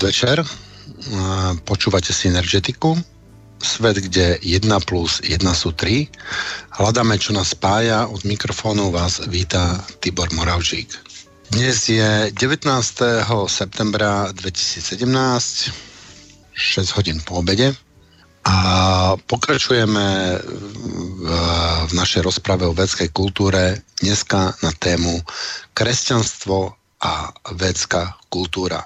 Podvečer. Počúvate Synergetiku. Svet, kde 1 plus 1 sú 3. Hľadáme, čo nás spája. Od mikrofónu vás víta Tibor Moravžík. Dnes je 19. septembra 2017, 6 hodín po obede a pokračujeme v, v našej rozprave o vedskej kultúre dneska na tému kresťanstvo a vedská kultúra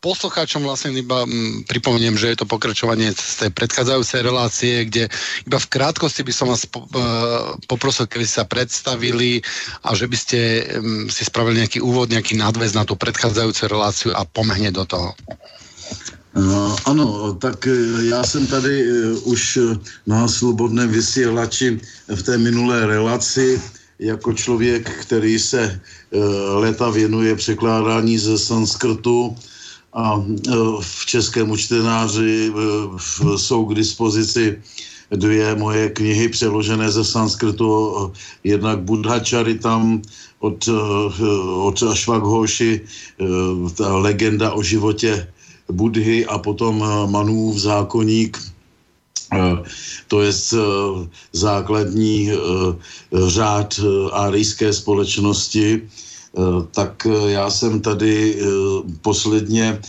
poslucháčom vlastne iba m, pripomeniem, že je to pokračovanie z tej predchádzajúcej relácie, kde iba v krátkosti by som vás po, uh, poprosil, keby ste sa predstavili a že by ste um, si spravili nejaký úvod, nejaký nadvez na tú predchádzajúcu reláciu a pomehne do toho. No, ano, tak e, já jsem tady uh, už na slobodném vysílači v té minulé relaci jako člověk, který se leta věnuje překládání ze sanskrtu a e, v českém čtenáři e, jsou k dispozici dvě moje knihy přeložené ze sanskrtu, jednak Buddha Charitam od, e, od Ashwaghoshi, ta legenda o životě Budhy a potom Manův zákoník, to je základní řád árijské společnosti, tak eh, já jsem tady eh, posledně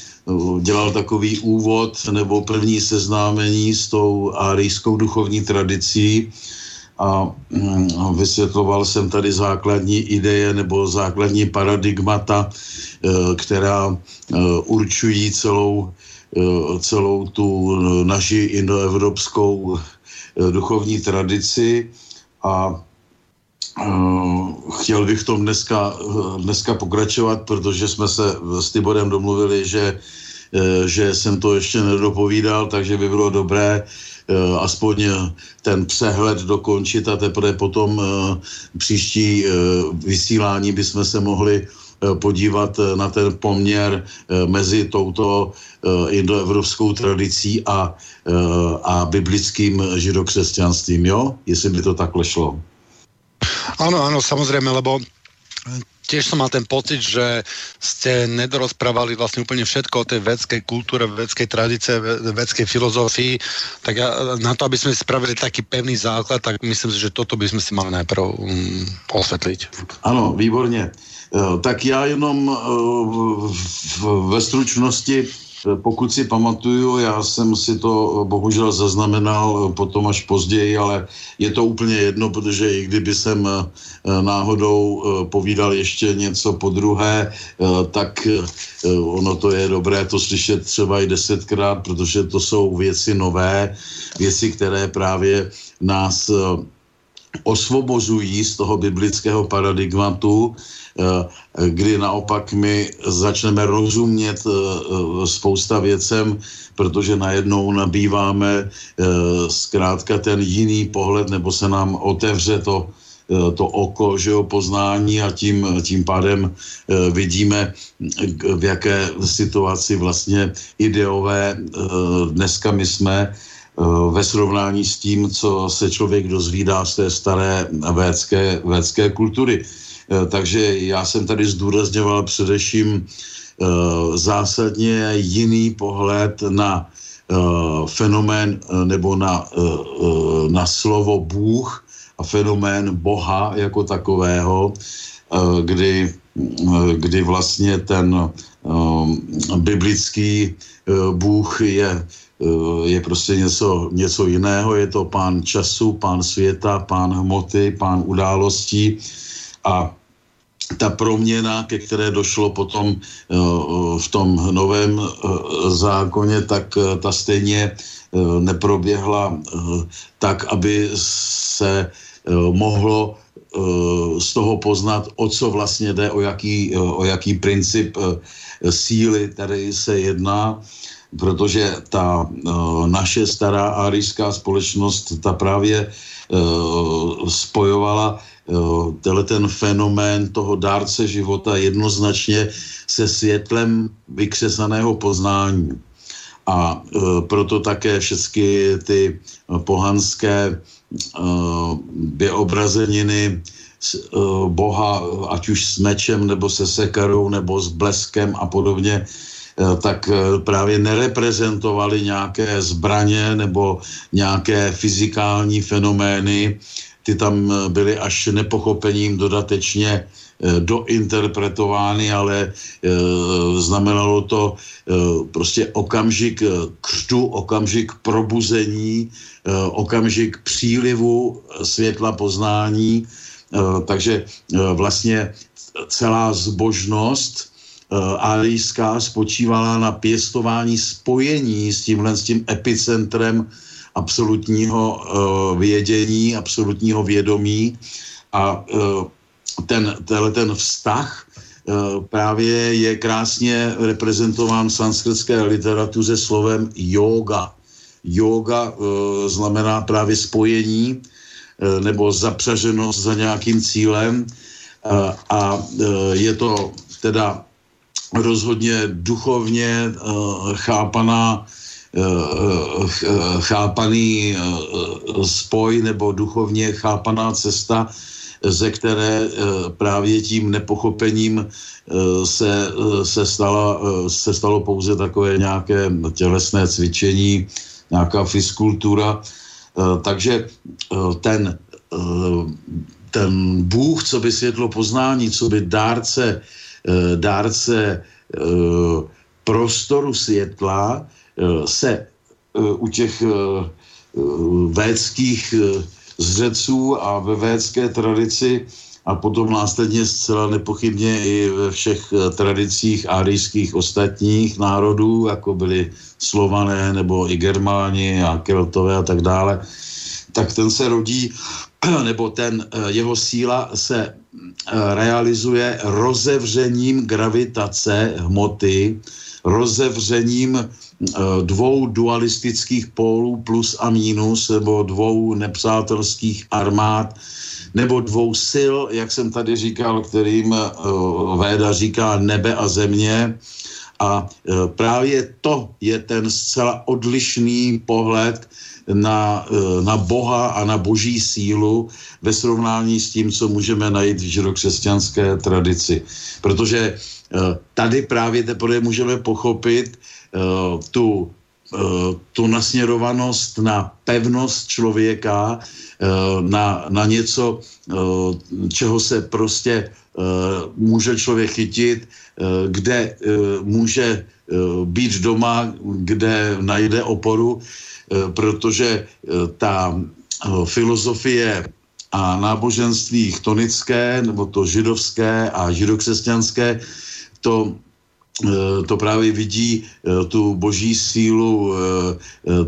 dělal takový úvod nebo první seznámení s tou árijskou duchovní tradicí a mm, vysvětloval jsem tady základní ideje nebo základní paradigmata, která určují celou, celou tu naši indoevropskou duchovní tradici. A chtěl bych v tom dneska, dneska pokračovat, protože jsme se s Tiborem domluvili, že, e, že jsem to ještě nedopovídal, takže by bylo dobré aspoň ten přehled dokončit a teprve potom příští vysílání bychom se mohli podívat na ten poměr mezi touto indoevropskou tradicí a, a biblickým židokřesťanstvím, jo? Jestli by to takhle šlo. Áno, áno, samozrejme, lebo tiež som mal ten pocit, že ste nedorozprávali vlastne úplne všetko o tej vedskej kultúre, vedskej tradície, vedskej filozofii, tak ja, na to, aby sme spravili taký pevný základ, tak myslím si, že toto by sme si mali najprv um, osvetliť. Ano, výborně. E, tak já jenom ve stručnosti pokud si pamatuju, já jsem si to bohužel zaznamenal potom až později, ale je to úplně jedno, protože i kdyby jsem eh, náhodou eh, povídal ještě něco po druhé, eh, tak ono to je dobré to slyšet třeba i desetkrát, protože to jsou věci nové, věci, které právě nás osvobozují z toho biblického paradigmatu, Eh, kdy naopak my začneme rozumět eh, eh, spousta věcem, protože najednou nabýváme zkrátka ten jiný pohled, nebo se nám otevře to, to oko, že jo, poznání a tím, tím pádem vidíme, v jaké situaci vlastně ideové dneska my jsme ve srovnání s tím, co se člověk dozvídá z té staré védské, védské kultury. Eh, takže já jsem tady zdůrazňoval především eh, zásadně jiný pohled na eh, fenomén nebo na, na slovo Bůh a fenomén Boha jako takového, kdy, kdy vlastně ten biblický Bůh je, je prostě něco, něco jiného. Je to pán času, pán světa, pán hmoty, pán událostí a ta proměna, ke které došlo potom eh, v tom novém eh, zákoně, tak eh, ta stejně neproběhla tak, aby se mohlo z toho poznat, o co vlastně jde, o jaký, o jaký princip síly tady se jedná, protože ta naše stará árijská společnost, ta právě spojovala tenhle ten fenomén toho dárce života jednoznačně se světlem vykřesaného poznání. A e, proto také všechny ty pohanské vyobrazeniny e, Boha, ať už s mečem, nebo se sekarou, nebo s bleskem a podobně, tak právě nereprezentovali nějaké zbraně nebo nějaké fyzikální fenomény. Ty tam byly až nepochopením dodatečně dointerpretovány, ale znamenalo to prostě okamžik křtu, okamžik probuzení, okamžik přílivu světla poznání, takže vlastně celá zbožnost arijská spočívala na pěstování spojení s tímhle s tím epicentrem absolutního vědění, absolutního vědomí a ten, tenhle ten vztah právě je krásně reprezentován v sanskritské literatuře slovem yoga. Yoga znamená právě spojení nebo zapřaženost za nějakým cílem a je to teda rozhodně duchovně chápaná chápaný spoj nebo duchovně chápaná cesta, ze které právě tím nepochopením se, se, stala, se stalo pouze takové nějaké tělesné cvičení, nějaká fiskultura. Takže ten ten Bůh, co by světlo poznání, co by dárce, eh, dárce eh, prostoru světla, eh, se u těch védských zřeců a ve védské tradici a potom následně zcela nepochybně i ve všech tradicích árijských ostatních národů, jako byli Slované nebo i Germáni a Keltové a tak dále, tak ten se rodí nebo ten eh, jeho síla se eh, realizuje rozevřením gravitace hmoty, rozevřením eh, dvou dualistických pólů plus a minus, nebo dvou nepřátelských armád, nebo dvou sil, jak jsem tady říkal, kterým Véda říká nebe a země. A právě to je ten zcela odlišný pohled, na, eh, na Boha a na boží sílu ve srovnání s tím, co můžeme najít v židokřesťanské tradici. Protože eh, tady právě teprve můžeme pochopit eh, tu, tu nasměrovanost na pevnost člověka, na, na něco, čeho se prostě může člověk chytit, kde může být doma, kde najde oporu Eh, protože eh, ta eh, filozofie a náboženství chtonické, nebo to židovské a židokřesťanské, to to právě vidí tu boží sílu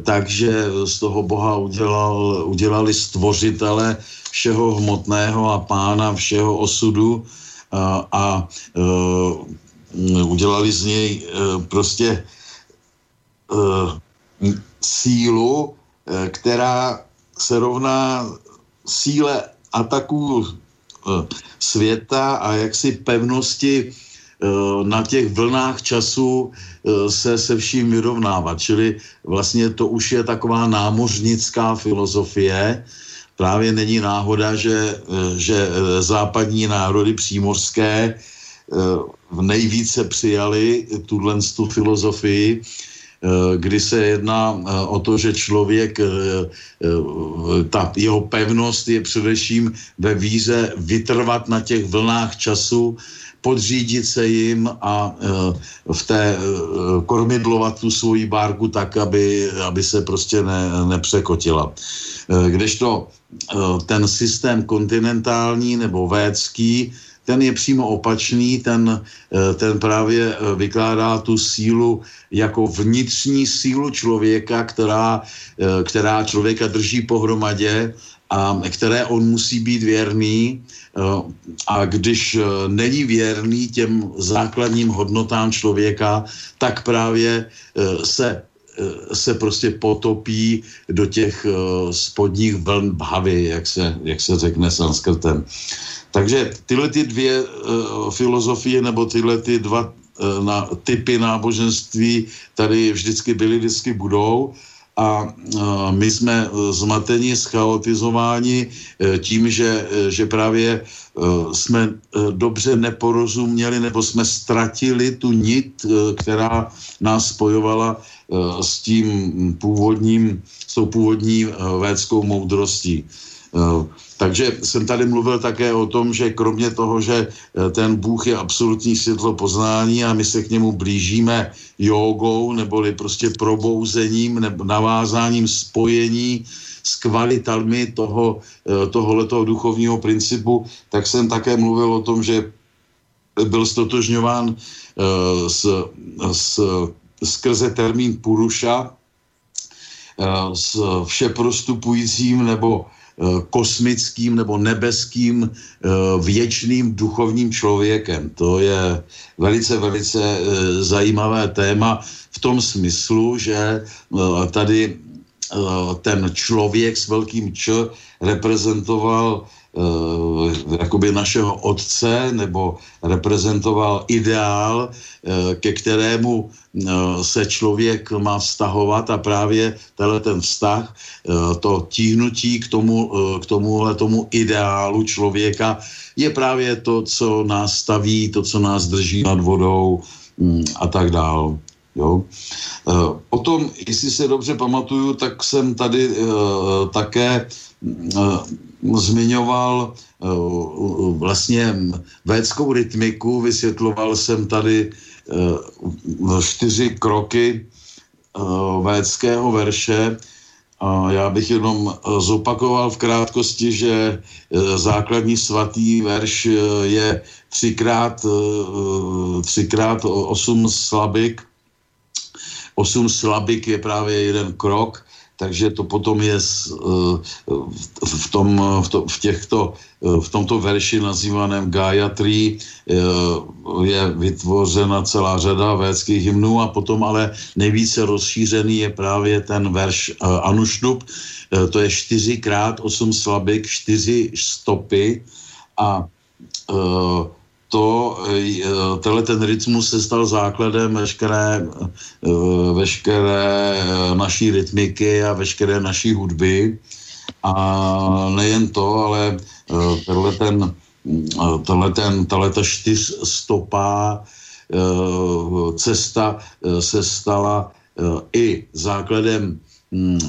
takže z toho Boha udělal, udělali stvořitele všeho hmotného a pána všeho osudu a, a udělali z něj prostě sílu, eh, která se rovná síle ataků eh, světa a jaksi pevnosti eh, na těch vlnách času se se vším vyrovnávat. Čili vlastně to už je taková námořnická filozofie. Právě není náhoda, že, že západní národy přímořské nejvíce přijali tuhle tu filozofii, Eh, kdy se jedná eh, o to, že člověk, eh, ta jeho pevnost je především ve víze vytrvat na těch vlnách času, podřídit se jim a v té kormidlovat tu svoji bárku tak, aby, aby se prostě ne, nepřekotila. Kdežto ten systém kontinentální nebo védský, ten je přímo opačný, ten, ten právě vykládá tu sílu jako vnitřní sílu člověka, která, která člověka drží pohromadě které on musí být věrný a když není věrný těm základním hodnotám člověka, tak právě se se prostě potopí do těch spodních vln bhavy, jak se, jak se řekne sanskrtem. Takže tyhle ty dvě filozofie nebo tyhle ty dva na, typy náboženství tady vždycky byly, vždycky budou a my jsme zmateni, schaotizováni tím, že, že právě jsme dobře neporozuměli nebo jsme ztratili tu nit, která nás spojovala s tím původním, s tou původní védskou moudrostí. Takže jsem tady mluvil také o tom, že kromě toho, že eh, ten Bůh je absolutní světlo poznání a my se k němu blížíme jogou neboli prostě probouzením nebo navázáním spojení s kvalitami toho, eh, tohoto duchovního principu, tak jsem také mluvil o tom, že byl stotožňován s, s, skrze termín Puruša s všeprostupujícím nebo Eh, kosmickým nebo nebeským eh, věčným duchovním člověkem. To je velice, velice eh, zajímavé téma v tom smyslu, že tady ten člověk s velkým Č reprezentoval jakoby našeho otce nebo reprezentoval ideál, uh, ke kterému uh, se člověk má vztahovat a právě tenhle ten vztah, to tíhnutí k tomu, k tomuhle tomu ideálu člověka je právě to, co nás staví, to, co nás drží nad vodou um, a tak dál. Jo. Potom, jestli se dobře pamatuju, tak jsem tady také zmiňoval uh, vlastně védskou rytmiku, vysvětloval jsem tady uh, čtyři kroky védského verše. Já bych jenom zopakoval v krátkosti, že základní svatý verš je třikrát, třikrát osm slabik. Osm slabik je právě jeden krok takže to potom je eh, v, tom, v, to, v těchto eh, v tomto verši nazývaném Gayatri eh, je vytvořena celá řada védských hymnů a potom ale nejvíce rozšířený je právě ten verš Anušnub, to je čtyřikrát osm slabik, čtyři stopy a to, eh, tenhle ten rytmus se stal základem veškeré, eh, veškeré eh, naší rytmiky a veškeré naší hudby. A nejen to, ale tenhle ten, tenhle ten, tenhle ta čtyřstopá cesta se stala i základem hm,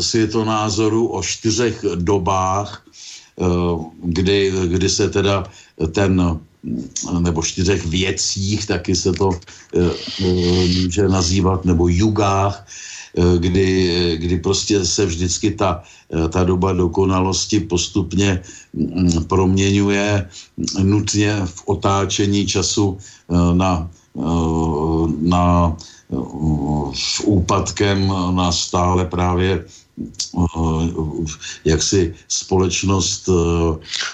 světonázoru o čtyřech dobách, kdy, kdy se teda ten nebo čtyřech věcích, taky se to eh, eh, může nazývat, nebo jugách, eh, kdy, kdy prostě se vždycky ta, ta doba dokonalosti postupně mm, proměňuje nutně v otáčení času na, na s úpadkem na stále právě jaksi společnost.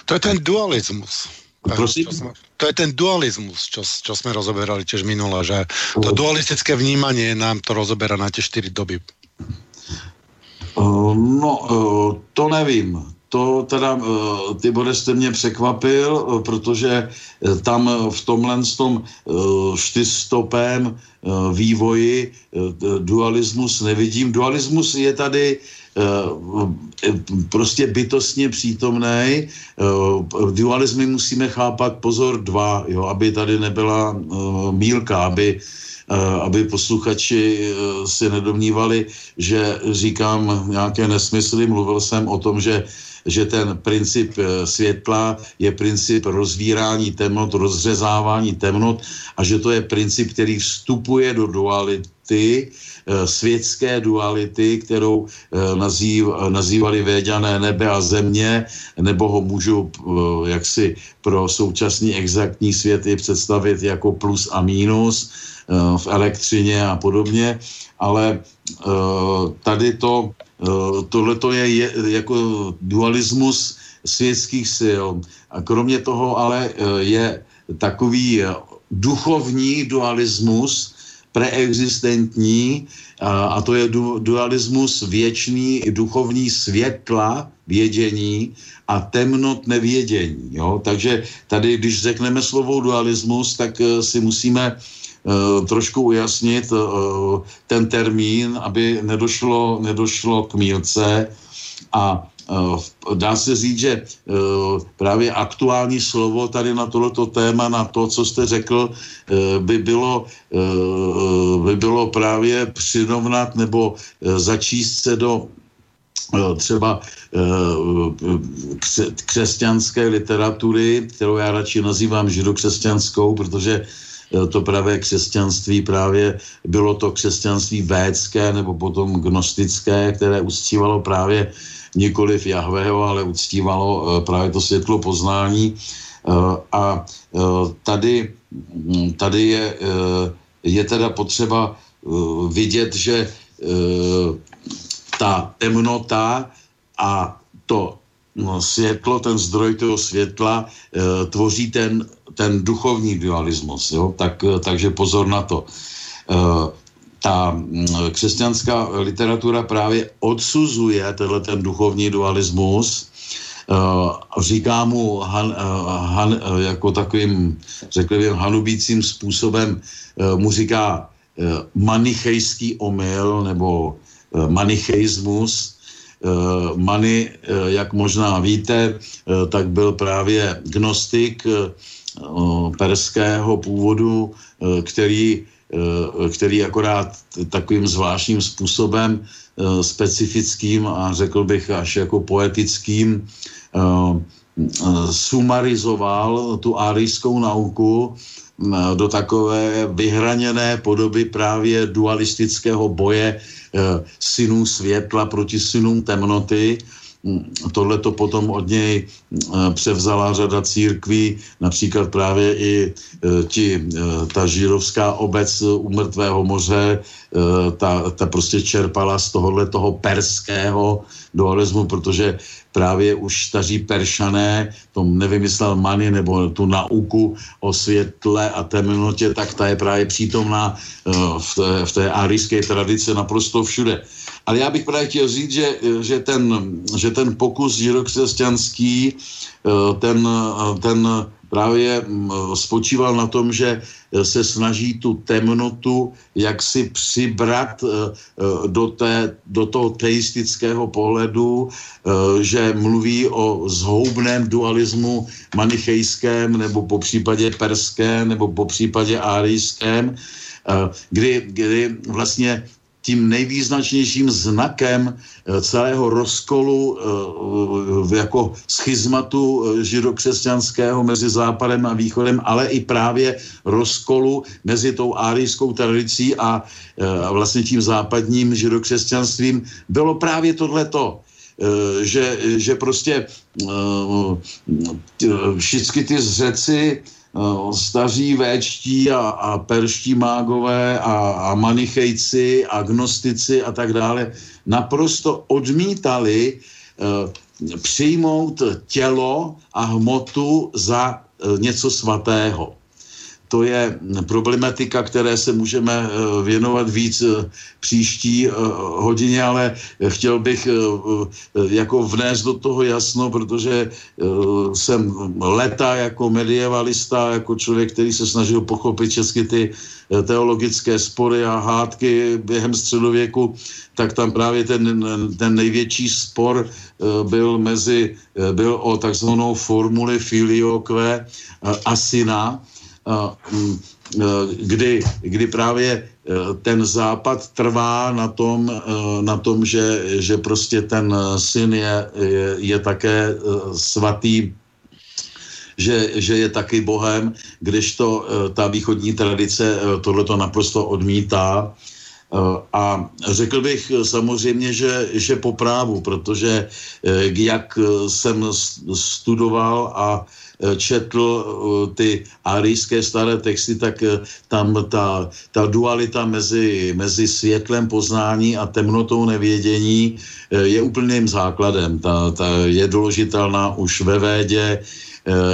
To je ten dualismus. Prosím? Sme, to je ten dualizmus, čo, čo sme rozoberali tiež minule, že to dualistické vnímanie nám to rozoberá na tie čtyři doby. No, to nevím. To teda, ty bude jste mě překvapil, protože tam v tomhle tom čtyřstopém vývoji dualismus nevidím. Dualismus je tady Eh, prostě bytostně přítomný. Eh, dualismy musíme chápat pozor dva, jo, aby tady nebyla eh, mílka, aby aby posluchači si nedomnívali, že říkám nějaké nesmysly. Mluvil jsem o tom, že že ten princip světla je princip rozvírání temnot, rozřezávání temnot a že to je princip, který vstupuje do duality, Eh, světské duality, kterou eh, nazýv, nazývali věděné nebe a země, nebo ho můžu eh, jaksi pro současný exaktní svět i představit jako plus a mínus v elektřině a podobně, ale tady to, tohle je jako dualismus světských sil. A kromě toho ale je takový duchovní dualismus, preexistentní, a, a to je du, dualismus věčný, duchovní světla, vědění a temnot nevědění. Jo? Takže tady, když řekneme slovo dualismus, tak uh, si musíme trošku ujasnit ten termín, aby nedošlo, nedošlo k mílce a dá se říct, že právě aktuální slovo tady na tohleto téma, na to, co jste řekl, by bylo, by bylo právě přirovnat nebo začíst se do třeba křesťanské literatury, kterou já radši nazývám židokřesťanskou, protože to pravé křesťanství právě bylo to křesťanství védské nebo potom gnostické, které uctívalo právě nikoliv Jahveho, ale uctívalo eh, právě to světlo poznání. Eh, a eh, tady, hm, tady je, je teda potřeba vidět, že ta temnota a to no, světlo, ten zdroj toho světla tvoří ten, ten duchovní dualismus. Jo? Tak, takže pozor na to ta mm, křesťanská literatura právě odsuzuje tenhle ten duchovní dualismus, Uh, říká mu han, uh, han, uh, jako takovým, řekl bych, hanubícím způsobem, mu říká manichejský omyl nebo manicheismus. Uh, Mani, jak možná víte, tak byl právě gnostik perského původu, který který akorát takovým zvláštním způsobem eh, specifickým a řekl bych až jako poetickým eh, sumarizoval tu árijskou nauku do takové vyhraněné podoby právě dualistického boje synů světla proti synům temnoty, Tohle to potom od něj eh, převzala řada církví, například právě i eh, ti, eh, ta žírovská obec u Mrtvého moře, ta, ta prostě čerpala z tohohle toho perského dualismu, protože právě už staří peršané, to nevymyslel Mani, nebo tu nauku o světle a temnotě, tak ta je právě přítomná v té, v té árijské tradici naprosto všude. Ale já bych právě chtěl říct, že, že, ten, že ten pokus židokřesťanský, eh, ten, ten právě mm, spočíval na tom, že se snaží tu temnotu jak si přibrat eh, eh, do, té, do toho teistického pohledu, že mluví o zhoubném dualismu manichejském nebo po případě perském nebo po případě árijském, kdy, kdy vlastně tím nejvýznačnějším znakem eh, celého rozkolu eh, jako schizmatu eh, židokřesťanského mezi západem a východem, ale i právě rozkolu mezi tou árijskou tradicí a vlastně tím západním židokřesťanstvím bylo právě tohleto. Že, že prostě všichni ty zřeci Eh, staří véčtí a, a perští mágové a, a manichejci, agnostici a tak dále naprosto odmítali uh, přijmout tělo a hmotu za uh, něco svatého to je problematika, které se můžeme eh, věnovat víc eh, příští eh, hodině, ale chtěl bych jako vnést do toho jasno, protože jsem leta jako medievalista, jako člověk, který se snažil pochopit česky ty teologické spory a hádky během středověku, tak tam právě ten, ten největší spor byl mezi, byl o takzvanou formuli filioque a syna, kdy, kdy právě e, ten západ trvá na tom, e, na tom že, že prostě ten syn je, je, je také e, svatý že, že je taky bohem, když to ta východní tradice tohleto naprosto odmítá. A řekl bych samozřejmě, že, že po právu, protože jak jsem studoval a četl eh, ty arijské staré texty, tak eh, tam ta, ta dualita mezi, mezi světlem poznání a temnotou nevědění je úplným základem. Ta, ta je doložitelná už ve védě,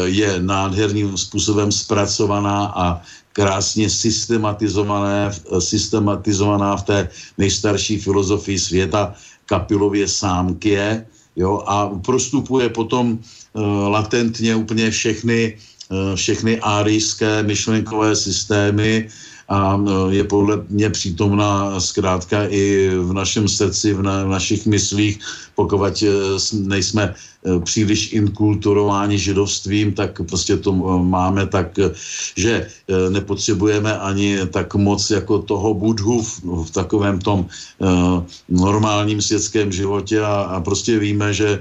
je nádherným způsobem zpracovaná a krásně systematizované, systematizovaná v té nejstarší filozofii světa Kapilově sámkie, jo, a prostupuje potom Eh, latentně úplně všechny, eh, všechny árijské myšlenkové systémy a je podle mě přítomná zkrátka i v našem srdci, v, na, v našich myslích, pokud nejsme příliš inkulturováni židovstvím, tak prostě to máme tak, že nepotřebujeme ani tak moc jako toho budhu v, v takovém tom normálním světském životě. A, a prostě víme, že,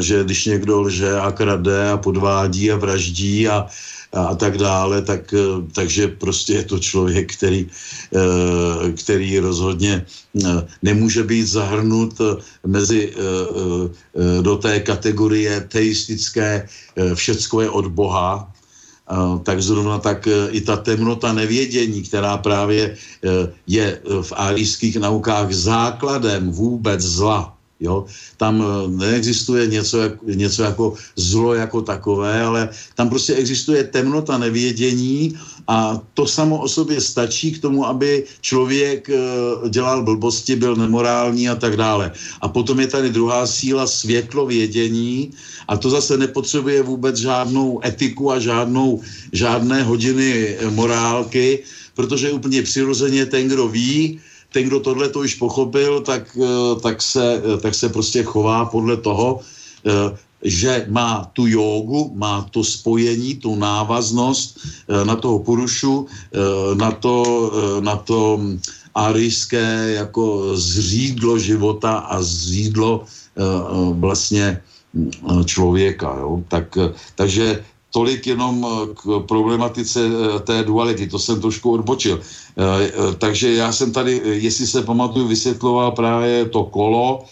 že když někdo lže a krade a podvádí a vraždí a, a tak dále, tak, takže prostě je to člověk, který, který rozhodně nemůže být zahrnut mezi do té kategorie teistické všecko je od Boha, tak zrovna tak i ta temnota nevědění, která právě je v árijských naukách základem vůbec zla, Jo? Tam eh, neexistuje něco, něco jako zlo jako takové, ale tam prostě existuje temnota nevědění a to samo o sobě stačí k tomu, aby člověk eh, dělal blbosti, byl nemorální a tak dále. A potom je tady druhá síla světlo vědění a to zase nepotřebuje vůbec žádnou etiku a žádnou, žádné hodiny morálky, protože úplně přirozeně ten, kdo ví, ten, kdo tohle to už pochopil, tak, eh, tak, se, eh, tak se prostě chová podle toho, eh, že má tu jogu, má to spojení, tu návaznost na toho purušu, na to, na to arijské jako zřídlo života a zřídlo vlastně člověka. Jo? Tak, takže tolik jenom eh, k problematice eh, té duality, to jsem trošku odbočil. Eh, takže já jsem tady, jestli se pamatuju, vysvětloval právě to kolo,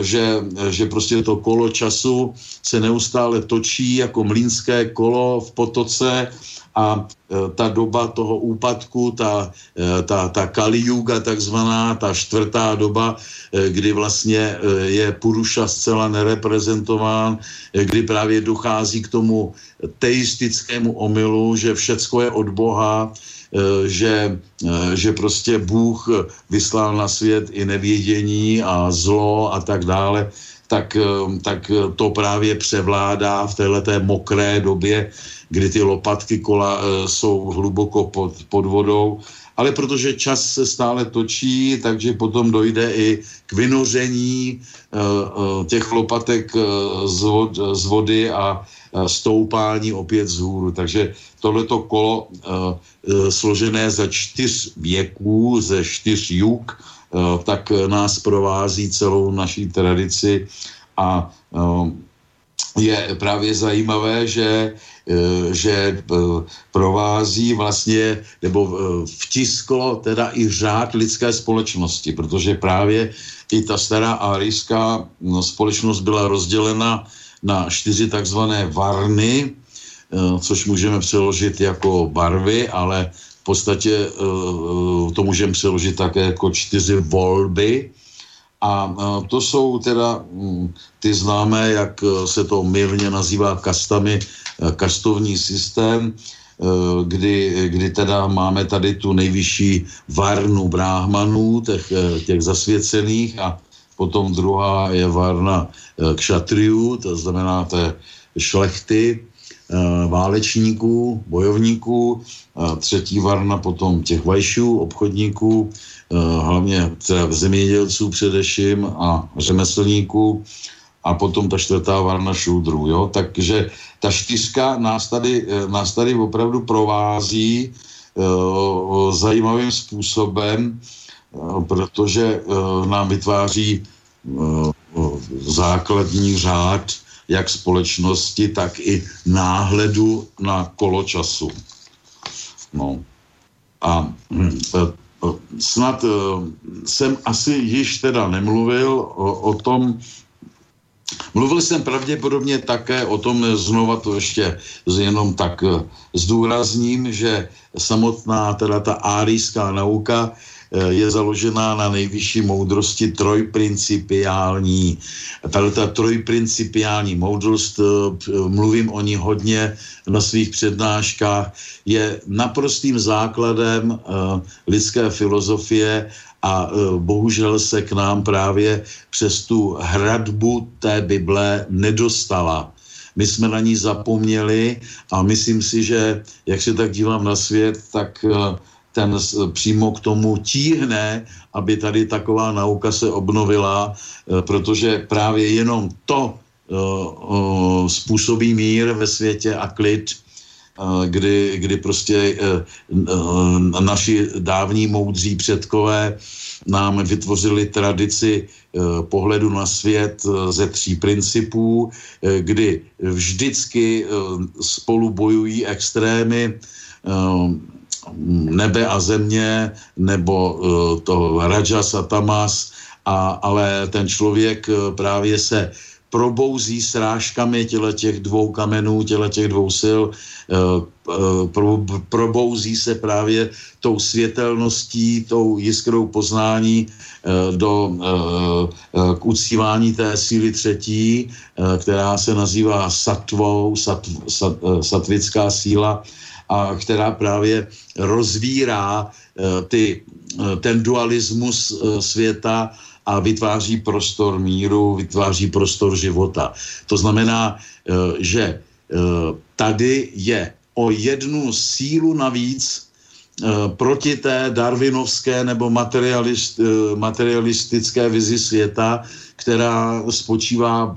že, že prostě to kolo času se neustále točí jako mlínské kolo v potoce a ta doba toho úpadku, ta, ta, ta Kali Yuga takzvaná, ta čtvrtá doba, kdy vlastně je Puruša zcela nereprezentován, kdy právě dochází k tomu teistickému omylu, že všecko je od Boha, že, že prostě Bůh vyslal na svět i nevědění a zlo a tak dále, tak, tak to právě převládá v této mokré době, kdy ty lopatky kola e, jsou hluboko pod, pod vodou, ale protože čas se stále točí, takže potom dojde i k vynoření uh, těch lopatek z, vod, z vody a stoupání opět z hůru. Takže tohleto kolo složené ze čtyř věků, ze čtyř juk, tak nás provází celou naší tradici a je právě zajímavé, že, že eh, provází vlastně, nebo eh, vtisklo teda i řád lidské společnosti, protože právě i ta stará arijská no, společnost byla rozdělena na čtyři takzvané varny, což můžeme přeložit jako barvy, ale v podstatě to můžeme přeložit také jako čtyři volby, a to jsou teda mm, ty známé, jak se to mírně nazývá kastami, kastovní systém, e, kdy, kdy teda máme tady tu nejvyšší varnu bráhmanů, těch, těch zasvěcených a potom druhá je varna kšatriů, to znamená té šlechty, válečníků, bojovníků, třetí varna potom těch vajšů, obchodníků, Eh, hlavně zemědělců především a řemeslníků a potom ta čtvrtá varna šůdrů, jo, takže ta čtyřka nás tady, eh, nás tady opravdu provází uh, zajímavým způsobem, uh, protože uh, nám vytváří základní řád jak společnosti, tak i náhledu na kolo času. No. A hm, snad jsem asi již teda nemluvil o, o tom, Mluvil jsem pravděpodobně také o tom, znova to ještě jenom tak eh, zdůrazním, že samotná teda ta árijská nauka Eh, je založená na nejvyšší moudrosti trojprincipiální. Tato ta trojprincipiální moudrost, eh, mluvím o ní hodně na svých přednáškách, je naprostým základem lidské filozofie a bohužel se k nám právě přes tu hradbu té Bible nedostala. My jsme na ní zapomněli a myslím si, že jak se tak dívám na svět, tak ten přímo k tomu tíhne, aby tady taková nauka se obnovila, protože právě jenom to způsobí mír ve světě a klid, kdy, kdy prostě naši dávní moudří předkové nám vytvořili tradici pohledu na svět ze tří principů, kdy vždycky spolu bojují extrémy nebe a země, nebo to Rajas a Tamas, a, ale ten člověk právě se probouzí srážkami těle těch dvou kamenů, těle těch dvou sil, eh, eh, pro, probouzí se právě tou světelností, tou jiskrou poznání eh, do, k uctívání té síly třetí, která se nazývá satvou, satv, sat, satvická síla, a která právě rozvírá ty, ten dualismus světa a vytváří prostor míru, vytváří prostor života. To znamená, eh, že eh, tady je o jednu sílu navíc eh, proti té darwinovské nebo materialist, materialistické vizi světa, která spočívá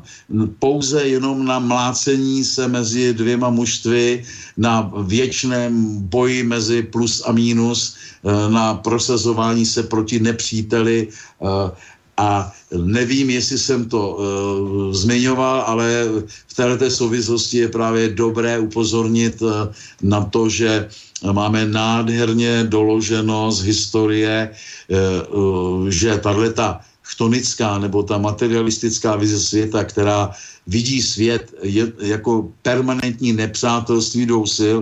pouze jenom na mlácení se mezi dvěma mužstvy, na věčném boji mezi plus a mínus, na prosazování se proti nepříteli, a nevím, jestli jsem to uh, zmiňoval, ale v této souvislosti je právě dobré upozornit uh, na to, že máme nádherně doloženo z historie, uh, uh, že tato chtonická nebo ta materialistická vize světa, která vidí svět je, jako permanentní nepřátelství dvou sil,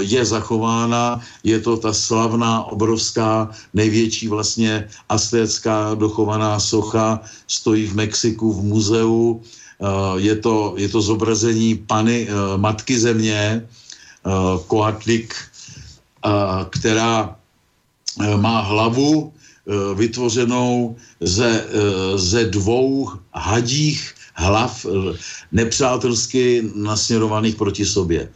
je zachována. Je to ta slavná, obrovská, největší vlastně aztécká dochovaná socha, stojí v Mexiku v muzeu. Eh, je to, je to zobrazení pany, eh, matky země, Koatlik, která má hlavu vytvořenou ze, ze dvou hadích hlav nepřátelsky nasměrovaných proti sobě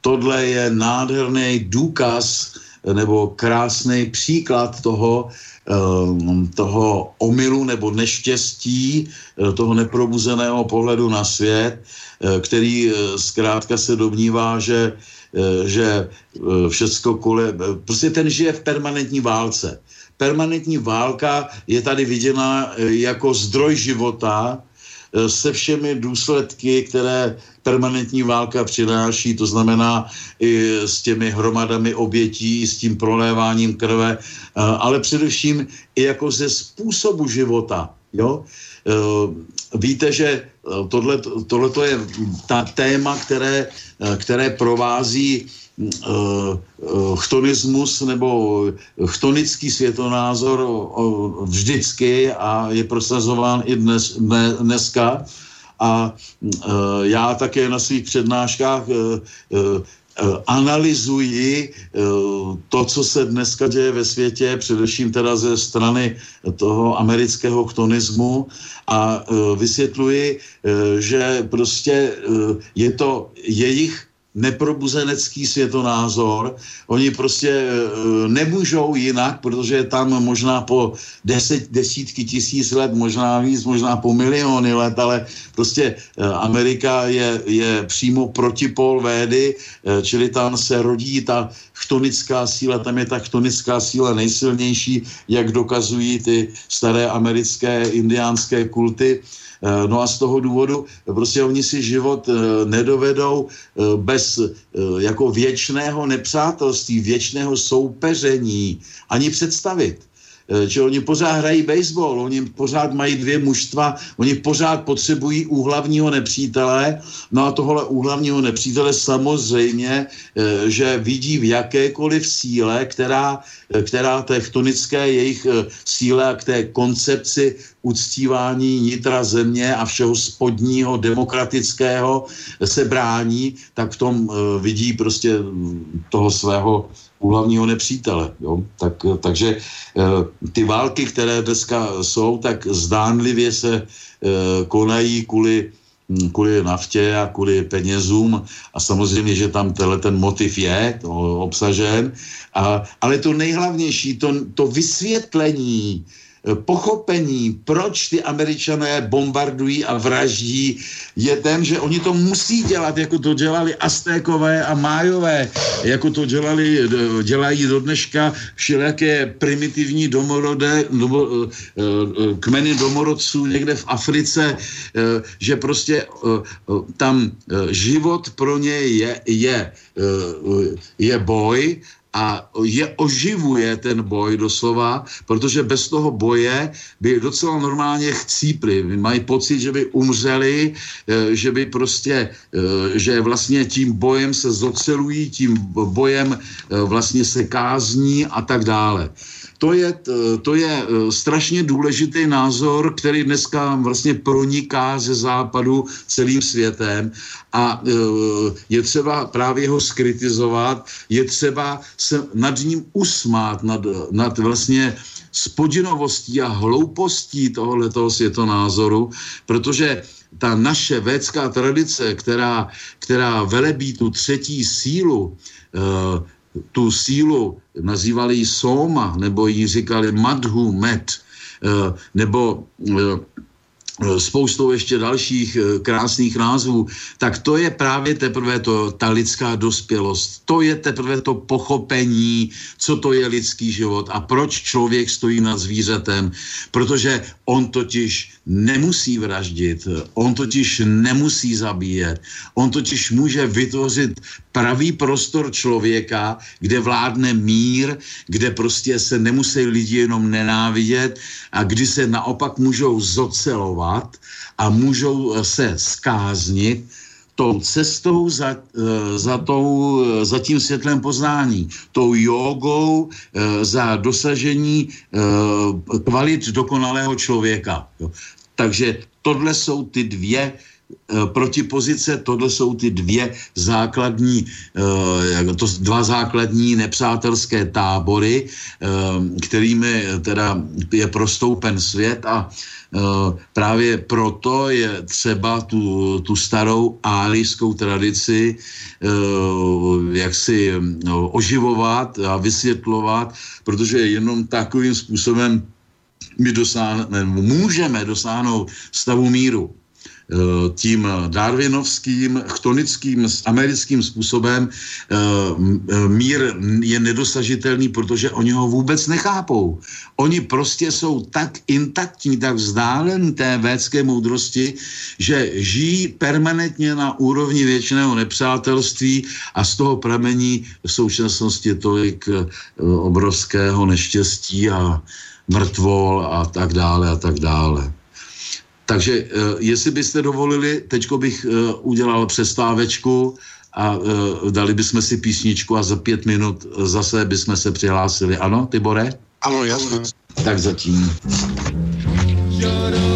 tohle je nádherný důkaz nebo krásný příklad toho, ehm, toho omylu nebo neštěstí, eh, toho neprobuzeného pohledu na svět, eh, který eh, zkrátka se domnívá, že, že všecko kole, prostě ten žije v permanentní válce. Permanentní válka je tady viděna jako zdroj života, se všemi důsledky, které permanentní válka přináší, to znamená i s těmi hromadami obětí, s tím proléváním krve, eh, ale především i jako ze způsobu života. Jo? Eh, víte, že tohle, tohle je ta téma, které, eh, které provází chtonismus nebo chtonický světonázor vždycky a je prosazován i dnes, dneska. A e, já také na svých přednáškách analyzuji to, co se dneska děje ve světě, především teda ze strany toho amerického chtonismu. A vysvětluji, že prostě je to jejich neprobuzenecký světonázor. Oni prostě e, nemůžou jinak, protože tam možná po deset, desítky tisíc let, možná víc, možná po miliony let, ale prostě e, Amerika je, je přímo protipol védy, e, čili tam se rodí ta chtonická síla, tam je ta chtonická síla nejsilnější, jak dokazují ty staré americké indiánské kulty. Eh, no a z toho důvodu prostě oni si život eh, nedovedou eh, bez jako věčného nepřátelství, věčného soupeření ani představit. Eh, že oni pořád hrají baseball, oni pořád mají dvě mužstva, oni pořád potřebují úhlavního nepřítele, no a tohle úhlavního nepřítele samozřejmě, eh, že vidí v jakékoliv síle, která, eh, která té chtonické jejich síle a k té koncepci uctívání nitra země a všeho spodního demokratického se brání, tak v tom vidí prostě hm, toho svého hlavního nepřítele. Jo? Tak, takže eh, ty války, které dneska jsou, tak zdánlivě se eh, konají kvůli hm, kvůli naftě a kvůli penězům a samozřejmě, že tam tenhle ten motiv je to obsažen, a, ale to nejhlavnější, to, to vysvětlení, Eh, pochopení, proč ty američané bombardují a vraždí, je ten, že oni to musí dělat, jako to dělali Aztékové a Májové, jako to dělali, eh, dělají do dneška všelijaké primitivní domorodé, domo, eh, kmeny domorodců někde v Africe, že prostě tam život pro ně je, je, je boj a je oživuje ten boj doslova, protože bez toho boje by docela normálně chcípli. Mají pocit, že by umřeli, eh, že by prostě, eh, že vlastně tím bojem se zocelují, tím bojem eh, vlastně se kázní a tak dále to je, to je strašně důležitý názor, který dneska vlastně proniká ze západu celým světem. A je třeba právě ho skritizovat, je třeba se nad ním usmát, nad, nad vlastně spodinovostí a hloupostí tohoto světonázoru, protože ta naše védská tradice, která, která velebí tu třetí sílu, tu sílu nazývali ji Soma, nebo ji říkali Madhu Met, eh, nebo eh, spoustou ještě dalších eh, krásných názvů, tak to je právě teprve to, ta lidská dospělost. To je teprve to pochopení, co to je lidský život a proč člověk stojí nad zvířetem. Protože on totiž nemusí vraždit, on totiž nemusí zabíjet, on totiž může vytvořit pravý prostor člověka, kde vládne mír, kde prostě se nemusí lidi jenom nenávidět a kdy se naopak můžou zocelovat a můžou se skáznit tou cestou za, eh, za, tou, eh, za tím světlem poznání, tou jogou eh, za dosažení kvalit dokonalého člověka. Takže tohle jsou ty dvě Eh, protipozice, tohle jsou ty dvě základní, eh, to dva základní nepřátelské tábory, eh, kterými teda je prostoupen svět a právě proto je třeba tu, tu starou álijskou tradici jak si oživovat a vysvětlovat, protože jenom takovým způsobem my dosáhneme, můžeme dosáhnout stavu míru. Eh, tím darwinovským, chtonickým, americkým způsobem eh, eh, mír je nedosažitelný, protože oni ho vůbec nechápou. Oni prostě jsou tak intaktní, tak vzdálen té védské moudrosti, že žijí permanentně na úrovni věčného nepřátelství a z toho pramení v současnosti tolik obrovského neštěstí a mrtvol a tak dále a tak dále. Takže eh, jestli byste dovolili, teďko bych eh, udělal přestávečku a eh, dali bychom si písničku a za pět minut zase bychom se přihlásili. Ano, Tibore? Ano, jasně. Tak zatím. Halo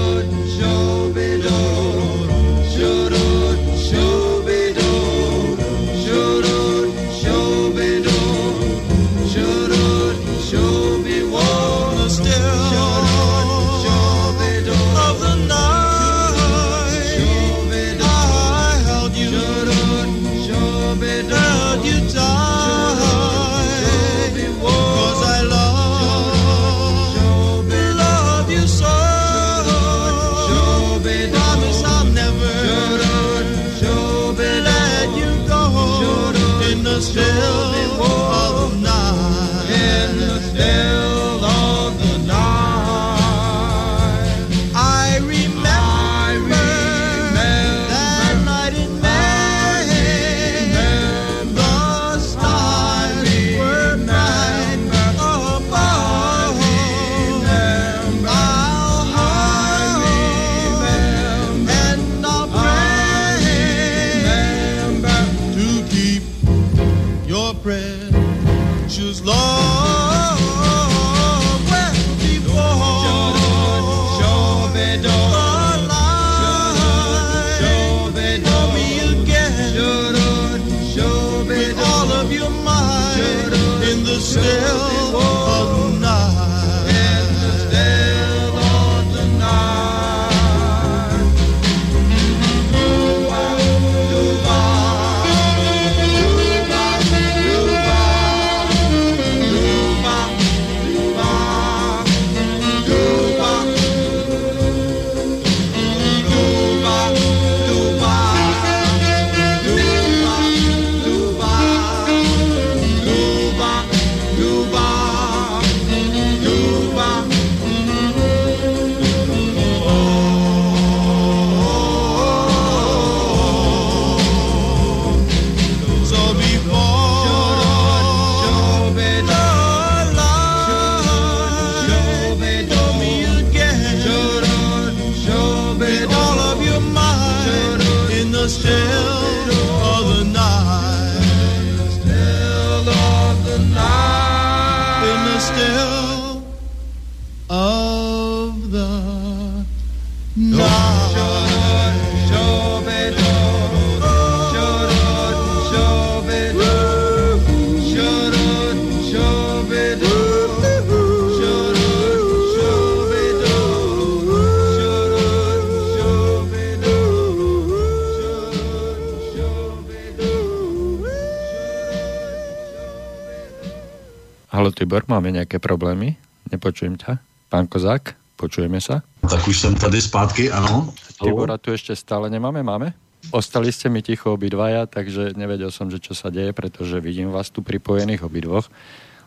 máme nějaké problémy? Nepočujem ťa. Pán Kozák, počujeme sa? Tak už jsem tady zpátky, ano. Tibora tu ešte stále nemáme, máme? Ostali ste mi ticho obidvaja, takže nevedel som, že čo sa deje, pretože vidím vás tu pripojených obidvoch.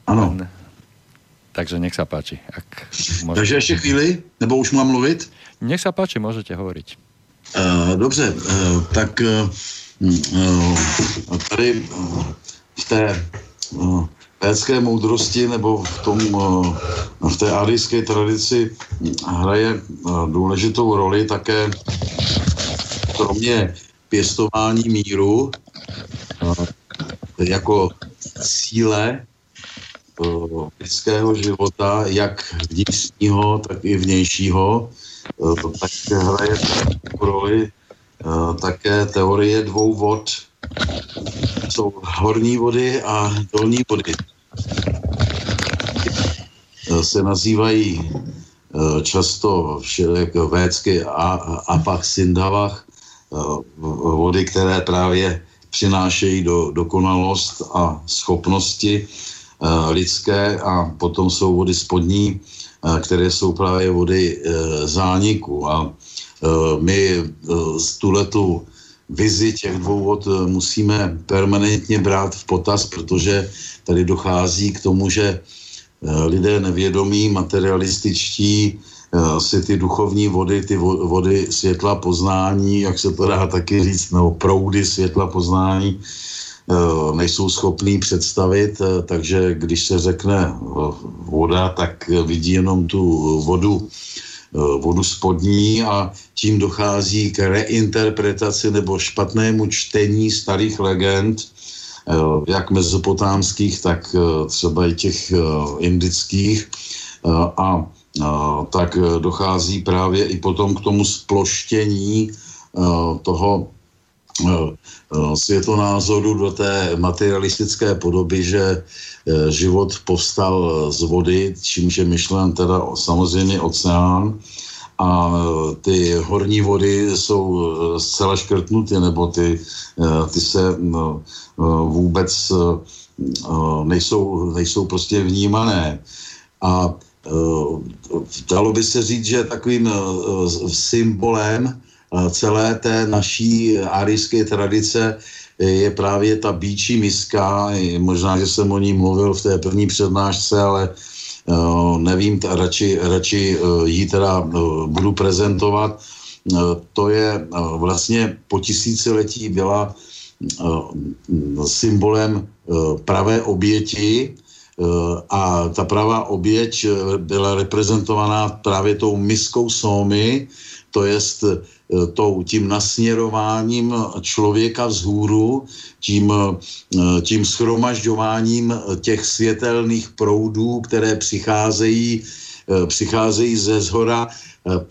Ano. Len... Takže nech sa páči. Ak môžete... Takže ještě chvíli, nebo už mám mluvit? Nech sa páči, môžete hovoriť. Uh, dobře, uh, tak uh, tady uh, v té uh, védské moudrosti nebo v, tom, eh, v té árijské tradici hraje eh, důležitou roli také kromě pěstování míru eh, jako cíle lidského života, jak vnitřního, tak i vnějšího, tak hraje roli také teorie dvou vod, jsou horní vody a dolní vody. Se nazývají eh, často všelijak védsky a, a pak sindavach, eh, vody, které právě přinášejí do dokonalost a schopnosti eh, lidské a potom jsou vody spodní, které jsou právě vody zániku. A my z tuhletu vizi těch dvou vod eh, musíme permanentně brát v potaz, protože tady dochází k tomu, že eh, lidé nevědomí, materialističtí, eh, si ty duchovní vody, ty vody světla poznání, jak se to dá taky říct, nebo proudy světla poznání, nejsou schopní představit, takže když se řekne voda, tak vidí jenom tu vodu vodu spodní a tím dochází k reinterpretaci nebo špatnému čtení starých legend, eh, jak mezopotámských, tak eh, třeba i těch indických. A tak dochází právě i potom k tomu sploštění toho světonázoru do té materialistické podoby, že Eh, život povstal z vody, čímž je myšlen teda samozřejmě oceán a eh, ty horní vody jsou eh, zcela škrtnuty, nebo ty, ty se no, vůbec nejsou, nejsou prostě vnímané. A dalo by se říct, že takovým symbolem celé té naší arijské tradice je právě ta bíčí miska, možná, že jsem o ní mluvil v té první přednášce, ale uh, nevím, radši, radši uh, ji teda uh, budu prezentovat. To je vlastně po tisíciletí byla symbolem pravé oběti, a ta pravá oběť byla reprezentovaná právě tou miskou sómy, to jest Eh, tou, tím nasměrováním člověka vzhůru, tím, eh, tím schromažďováním těch světelných proudů, které přicházejí, eh, přicházejí ze zhora,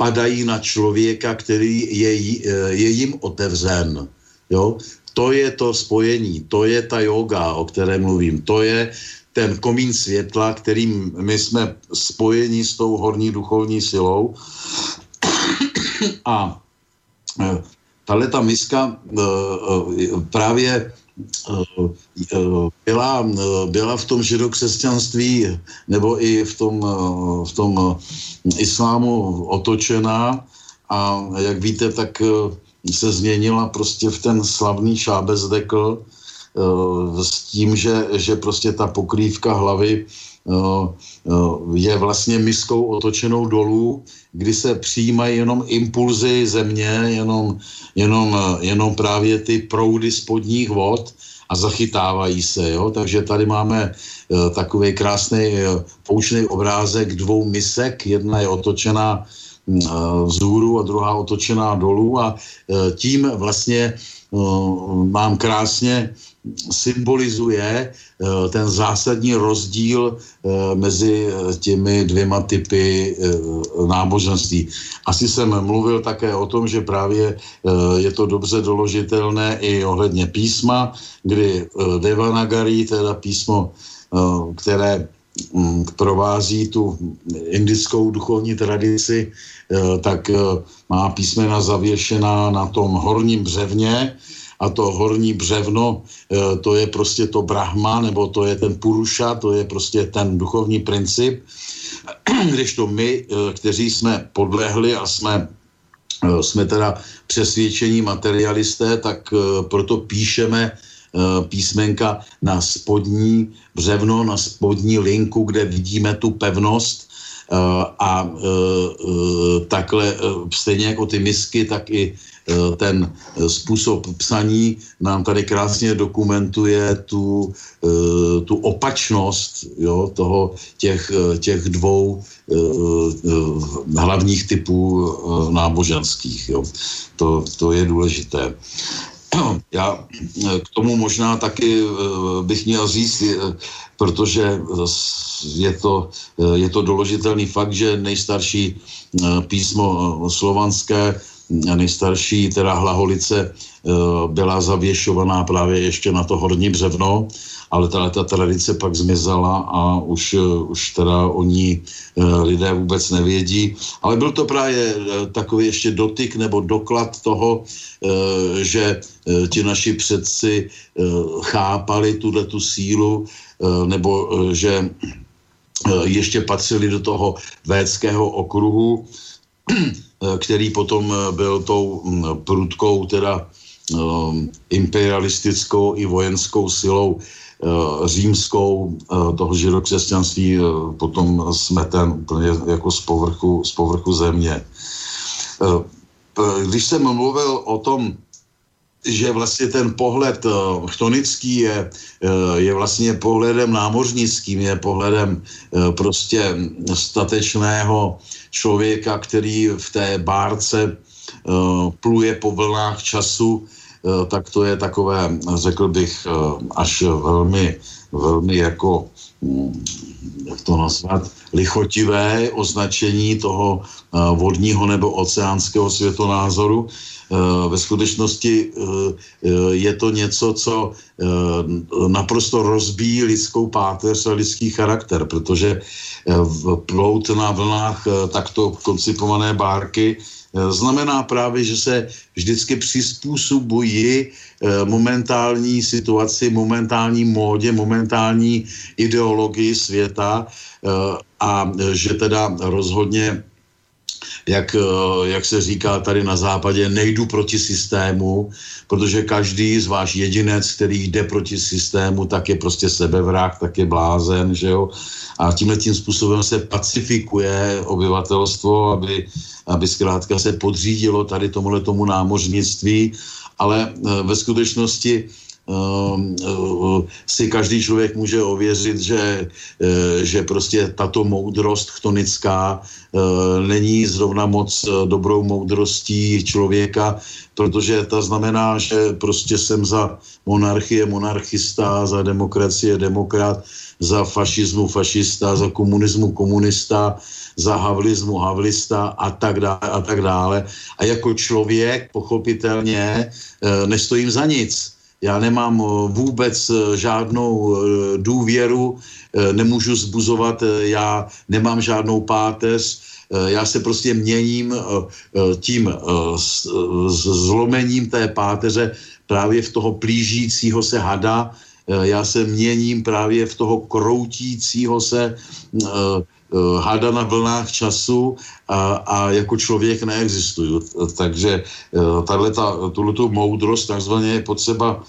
padají na člověka, který je, je jim otevřen. Jo? To je to spojení, to je ta yoga, o které mluvím, to je ten komín světla, kterým my jsme spojeni s tou horní duchovní silou. A Eh, tahle ta miska eh, eh, právě byla, byla v tom židokřesťanství nebo i v tom, v tom islámu otočená a jak víte, tak se změnila prostě v ten slavný šábezdekl s tím, že, že prostě ta pokrývka hlavy je vlastně miskou otočenou dolů, kdy se přijímají jenom impulzy země, jenom, jenom, jenom právě ty proudy spodních vod a zachytávají se. Jo? Takže tady máme takový krásný poučný obrázek dvou misek. Jedna je otočená vzhůru a druhá otočená dolů a tím vlastně mám krásně symbolizuje eh, ten zásadní rozdíl eh, mezi eh, těmi dvěma typy náboženství. Asi jsem mluvil také o tom, že právě je to dobře doložitelné i ohledně písma, kdy Devanagari, teda písmo, které mm, provází tu indickou duchovní tradici, tak má písmena zavěšená na tom horním břevně, a to horní břevno, eh, to je prostě to Brahma, nebo to je ten Puruša, to je prostě ten duchovní princip, když to my, eh, kteří jsme podlehli a jsme eh, jsme teda přesvědčení materialisté, tak proto píšeme písmenka na spodní břevno, na spodní linku, kde vidíme tu pevnost. A takhle stejně jako ty misky, tak i ten eh, způsob psaní nám tady krásně dokumentuje tu, eh, tu opačnost jo, toho, těch, těch dvou hlavních typů náboženských. Jo. To, to je důležité. Já k tomu možná taky bych měl říct, protože je to, je to doložitelný fakt, že nejstarší písmo slovanské nejstarší, teda hlaholice, eh, byla zavěšovaná právě ještě na to horní břevno, ale ta, ta tradice pak zmizela a už, eh, už teda o ní eh, lidé vůbec nevědí. Ale byl to právě takový ještě dotyk nebo doklad toho, že ti naši předci chápali tuhle tu sílu, nebo že ještě patřili do toho védského okruhu, který potom eh, byl tou mm, prudkou teda um, imperialistickou i vojenskou silou uh, římskou toho židokřesťanství potom smeten úplně jako z povrchu, z povrchu země. Když jsem mluvil o tom, že vlastně ten pohled uh, chtonický je, uh, je vlastně pohledem námořnickým, je pohledem uh, prostě statečného člověka, který v té bárce pluje po vlnách času, tak to je takové, řekl bych, až velmi, velmi jako, hm, jak to nazvat, lichotivé označení toho vodního nebo oceánského světonázoru, Eh, ve skutečnosti eh, eh, je to něco, co naprosto rozbíjí lidskou páteř a lidský charakter, protože plout na vlnách takto koncipované bárky znamená právě, že se vždycky přizpůsobují momentální situaci, momentální módě, momentální ideologii světa a že teda rozhodně jak, eh, jak se říká tady na západě, nejdu proti systému, protože každý, zvlášť jedinec, který jde proti systému, tak je prostě sebevrah, tak je blázen, že jo. A tímhle tím způsobem se pacifikuje obyvatelstvo, aby, aby zkrátka se podřídilo tady tomuhle tomu námořnictví, ale eh, ve skutečnosti si každý člověk může ověřit, že, eh, že prostě tato moudrost chtonická eh, není zrovna moc dobrou moudrostí člověka, protože ta znamená, že prostě jsem za monarchie monarchista, za demokracie demokrat, za fašismu fašista, za komunismu komunista, za havlismu havlista a tak dále a tak dále. A jako člověk pochopitelně nestojím za nic já nemám eh, vůbec eh, žádnou eh, důvěru, nemůžu zbuzovat, já nemám žádnou páteř, já se prostě měním tím zlomením té páteře právě v toho plížícího se hada, já se měním právě v toho kroutícího se hada na vlnách času a, a jako člověk neexistuju. Takže uh, tuto moudrost takzvaně je potřeba,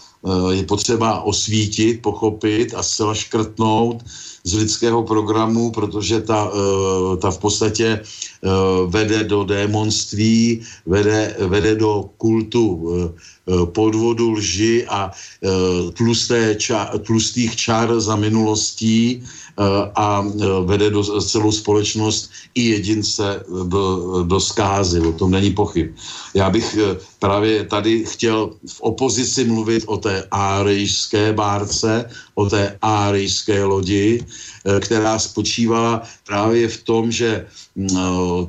je potřeba osvítit, pochopit a zcela škrtnout z lidského programu, protože ta, uh, ta v podstatě uh, vede do démonství, vede, vede do kultu podvodu, lži a tlusté ča, tlustých čar za minulostí a vede do, celou společnost i jedince do, do zkázy, o tom není pochyb. Já bych právě tady chtěl v opozici mluvit o té árijské bárce, o té árijské lodi, která spočívala právě v tom, že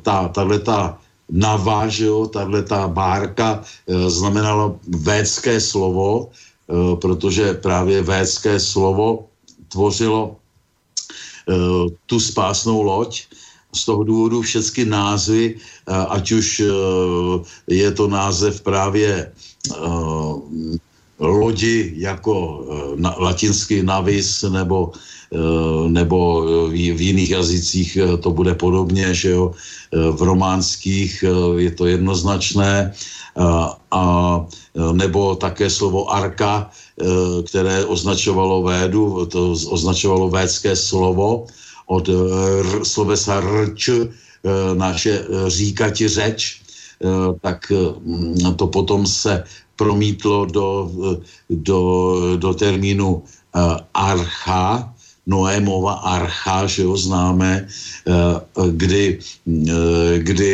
ta, tahle ta jo, tahle ta bárka znamenala védské slovo, protože právě védské slovo tvořilo tu spásnou loď. Z toho důvodu všechny názvy, e, ať už e, je to název právě lodi jako na, latinsky navis nebo Eh, nebo v, v jiných jazycích eh, to bude podobně, že jo, eh, v románských je to jednoznačné, a, nebo také slovo arka, které označovalo védu, to označovalo védské slovo od r, slovesa rč, naše říkati řeč, tak to potom se promítlo do, do, do termínu archa, Noémova archa, že ho známe, eh, kdy, eh, kdy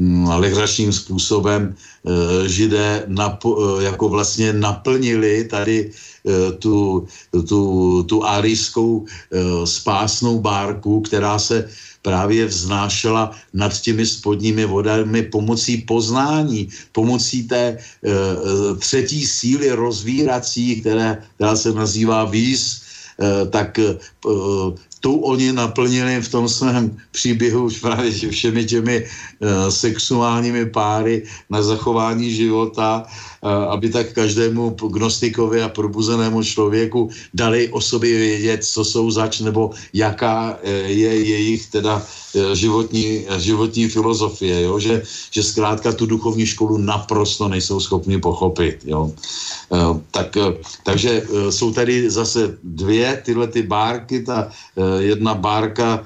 hm, legračním způsobem eh, židé napo, jako vlastně naplnili tady tu, tu, tu árijskou spásnou bárku, která se právě vznášela nad těmi spodními vodami pomocí poznání, pomocí té třetí síly rozvírací, které, která se nazývá víz, Eh, tak eh, tu oni naplnili v tom svém příběhu právě všemi těmi sexuálními páry na zachování života, aby tak každému gnostikovi a probuzenému člověku dali o sobě vědět, co jsou zač, nebo jaká uh, je jejich teda životní, životní filozofie, jo? Že, že zkrátka tu duchovní školu naprosto nejsou schopni pochopit. Jo? Tak, takže jsou tady zase dvě tyhle ty bárky, ta jedna bárka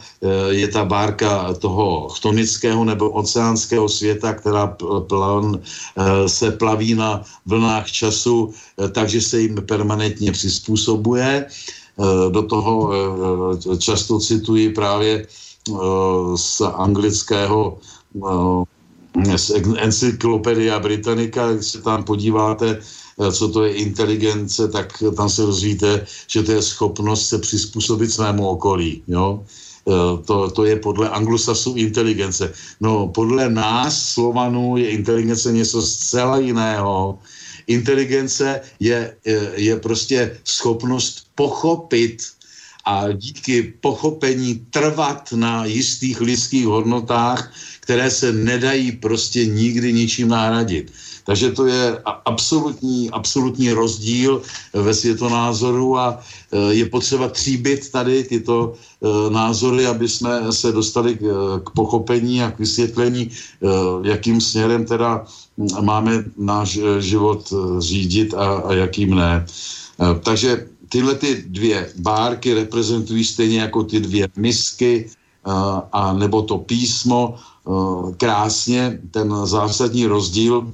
je ta bárka toho chtonického nebo oceánského světa, která plan, eh, se plaví na vlnách času, eh, takže se jim permanentně přizpůsobuje. Do toho často cituji právě z anglického z Encyclopedia Britannica, když se tam podíváte, Eh, co to je inteligence, tak tam se dozvíte, že to je schopnost se přizpůsobit svému okolí. Jo? Eh, to, to je podle anglosasů inteligence. No, podle nás, Slovanů, je inteligence něco zcela jiného. Inteligence je, je, je prostě schopnost pochopit a díky pochopení trvat na jistých lidských hodnotách, které se nedají prostě nikdy ničím nahradit. Takže to je absolutní, absolutní rozdíl ve světonázoru a e, je potřeba tříbit tady tyto e, názory, aby jsme se dostali k pochopení a k vysvětlení, jakým směrem teda máme náš život řídit a, a jakým ne. Takže tyhle ty dvě bárky reprezentují stejně jako ty dvě misky a nebo to písmo krásně ten zásadní rozdíl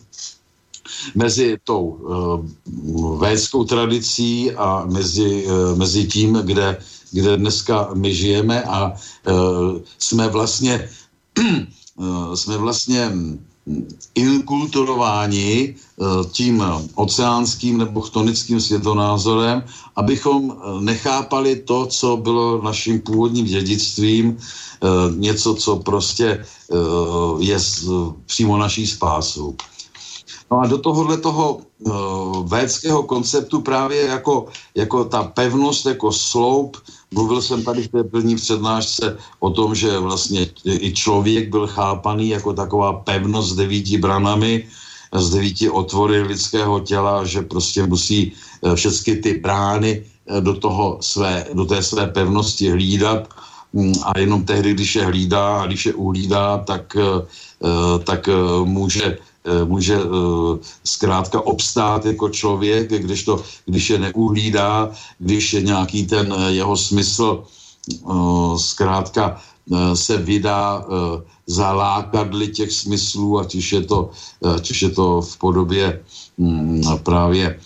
mezi tou uh, védskou tradicí a mezi, uh, mezi tím, kde, kde dneska my žijeme a uh, jsme vlastně uh, jsme vlastně inkulturováni tím oceánským nebo chtonickým světonázorem, abychom nechápali to, co bylo naším původním dědictvím, něco, co prostě je přímo naší spásou. No a do tohohle toho uh, védského konceptu právě jako, jako ta pevnost, jako sloup, mluvil jsem tady v té první přednášce o tom, že vlastně i člověk byl chápaný jako taková pevnost s devíti branami, s devíti otvory lidského těla, že prostě musí uh, všechny ty brány uh, do, toho své, do té své pevnosti hlídat. Um, a jenom tehdy, když je hlídá a když je uhlídá, tak, tak může Eh, může eh, zkrátka obstát jako člověk, když, to, když je neuhlídá, když je nějaký ten eh, jeho smysl zkrátka se vydá za lákadly těch smyslů, ať už je to, ať už je to v podobě mm, právě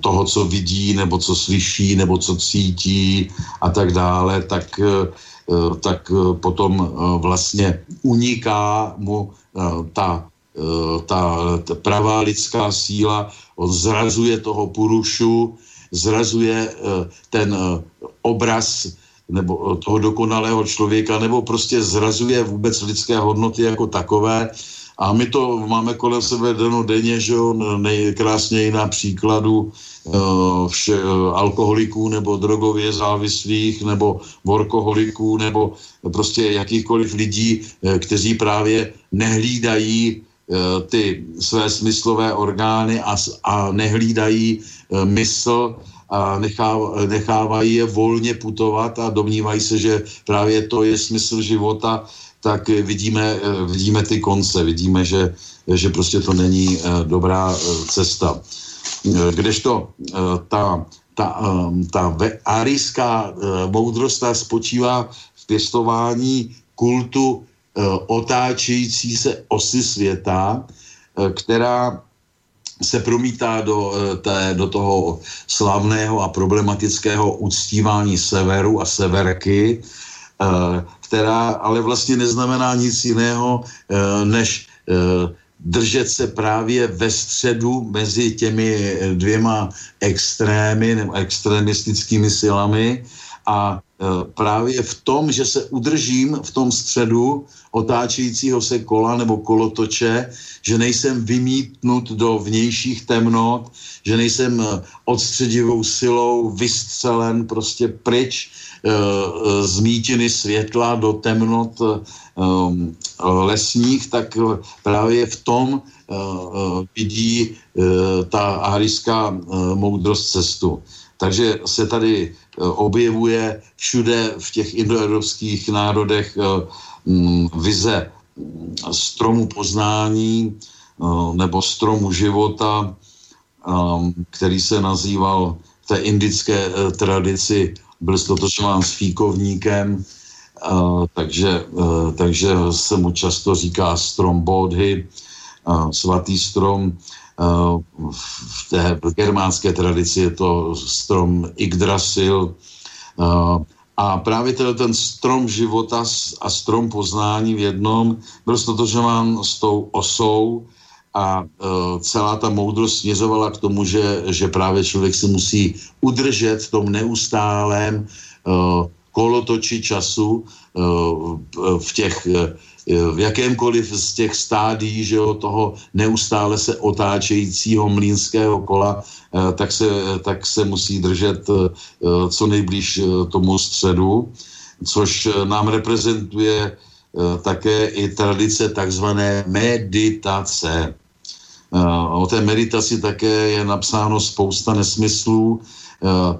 toho, co vidí, nebo co slyší, nebo co cítí a tak dále, tak, tak potom vlastně uniká mu ta ta, ta pravá lidská síla, on zrazuje toho purušu, zrazuje ten obraz nebo toho dokonalého člověka, nebo prostě zrazuje vůbec lidské hodnoty jako takové. A my to máme kolem sebe denně, že jo, nejkrásněji na příkladu vše, alkoholiků nebo drogově závislých nebo workoholiků nebo prostě jakýchkoliv lidí, kteří právě nehlídají ty své smyslové orgány a, a nehlídají mysl a nechávají je volně putovat a domnívají se, že právě to je smysl života, tak vidíme, vidíme ty konce, vidíme, že, že prostě to není eh, dobrá eh, cesta. Kdežto eh, ta, ta, ta arijská moudrost spočívá v pěstování kultu otáčející se osy světa, která se promítá do, eh, té, do toho slavného a problematického uctívání severu a severky, eh, která ale vlastně neznamená nic jiného, eh, než držet se právě ve středu mezi těmi dvěma extrémy nebo extremistickými silami a Eh, právě v tom, že se udržím v tom středu otáčejícího se kola nebo kolotoče, že nejsem vymítnut do vnějších temnot, že nejsem eh, odstředivou silou vystřelen prostě pryč eh, z mítiny světla do temnot lesních, tak právě v tom vidí ta aharijská moudrost cestu. Takže se tady Eh, objevuje všude v těch indoevropských národech eh, mm, vize stromu poznání eh, nebo stromu života, který se nazýval v té indické tradici, byl stotočován s fíkovníkem, takže, takže se mu často říká strom Bodhy, svatý strom, v té germánské tradici je to strom Yggdrasil. A právě ten, strom života a strom poznání v jednom byl stotožován s tou osou a uh, celá ta moudrost směřovala k tomu, že, že právě člověk se musí udržet v tom neustálém kolotoči času v těch v jakémkoliv z těch stádí, že jo, toho neustále se otáčejícího mlínského kola, eh, tak se, tak se musí držet eh, co nejblíž eh, tomu středu, což nám reprezentuje také i tradice takzvané meditace. O té meditaci také je napsáno spousta nesmyslů, Eh,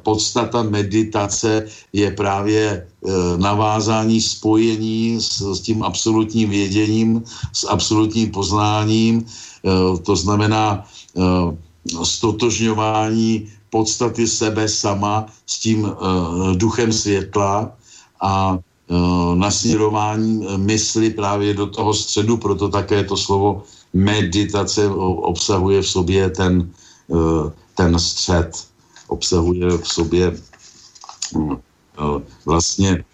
podstata meditace je právě eh, navázání spojení s, s tím absolutním věděním, s absolutním poznáním, eh, to znamená stotožňování podstaty sebe sama s tím duchem světla a nasměrování mysli právě do toho středu, proto také to slovo meditace obsahuje v sobě ten, ten střed obsahuje v sobě eh, vlastně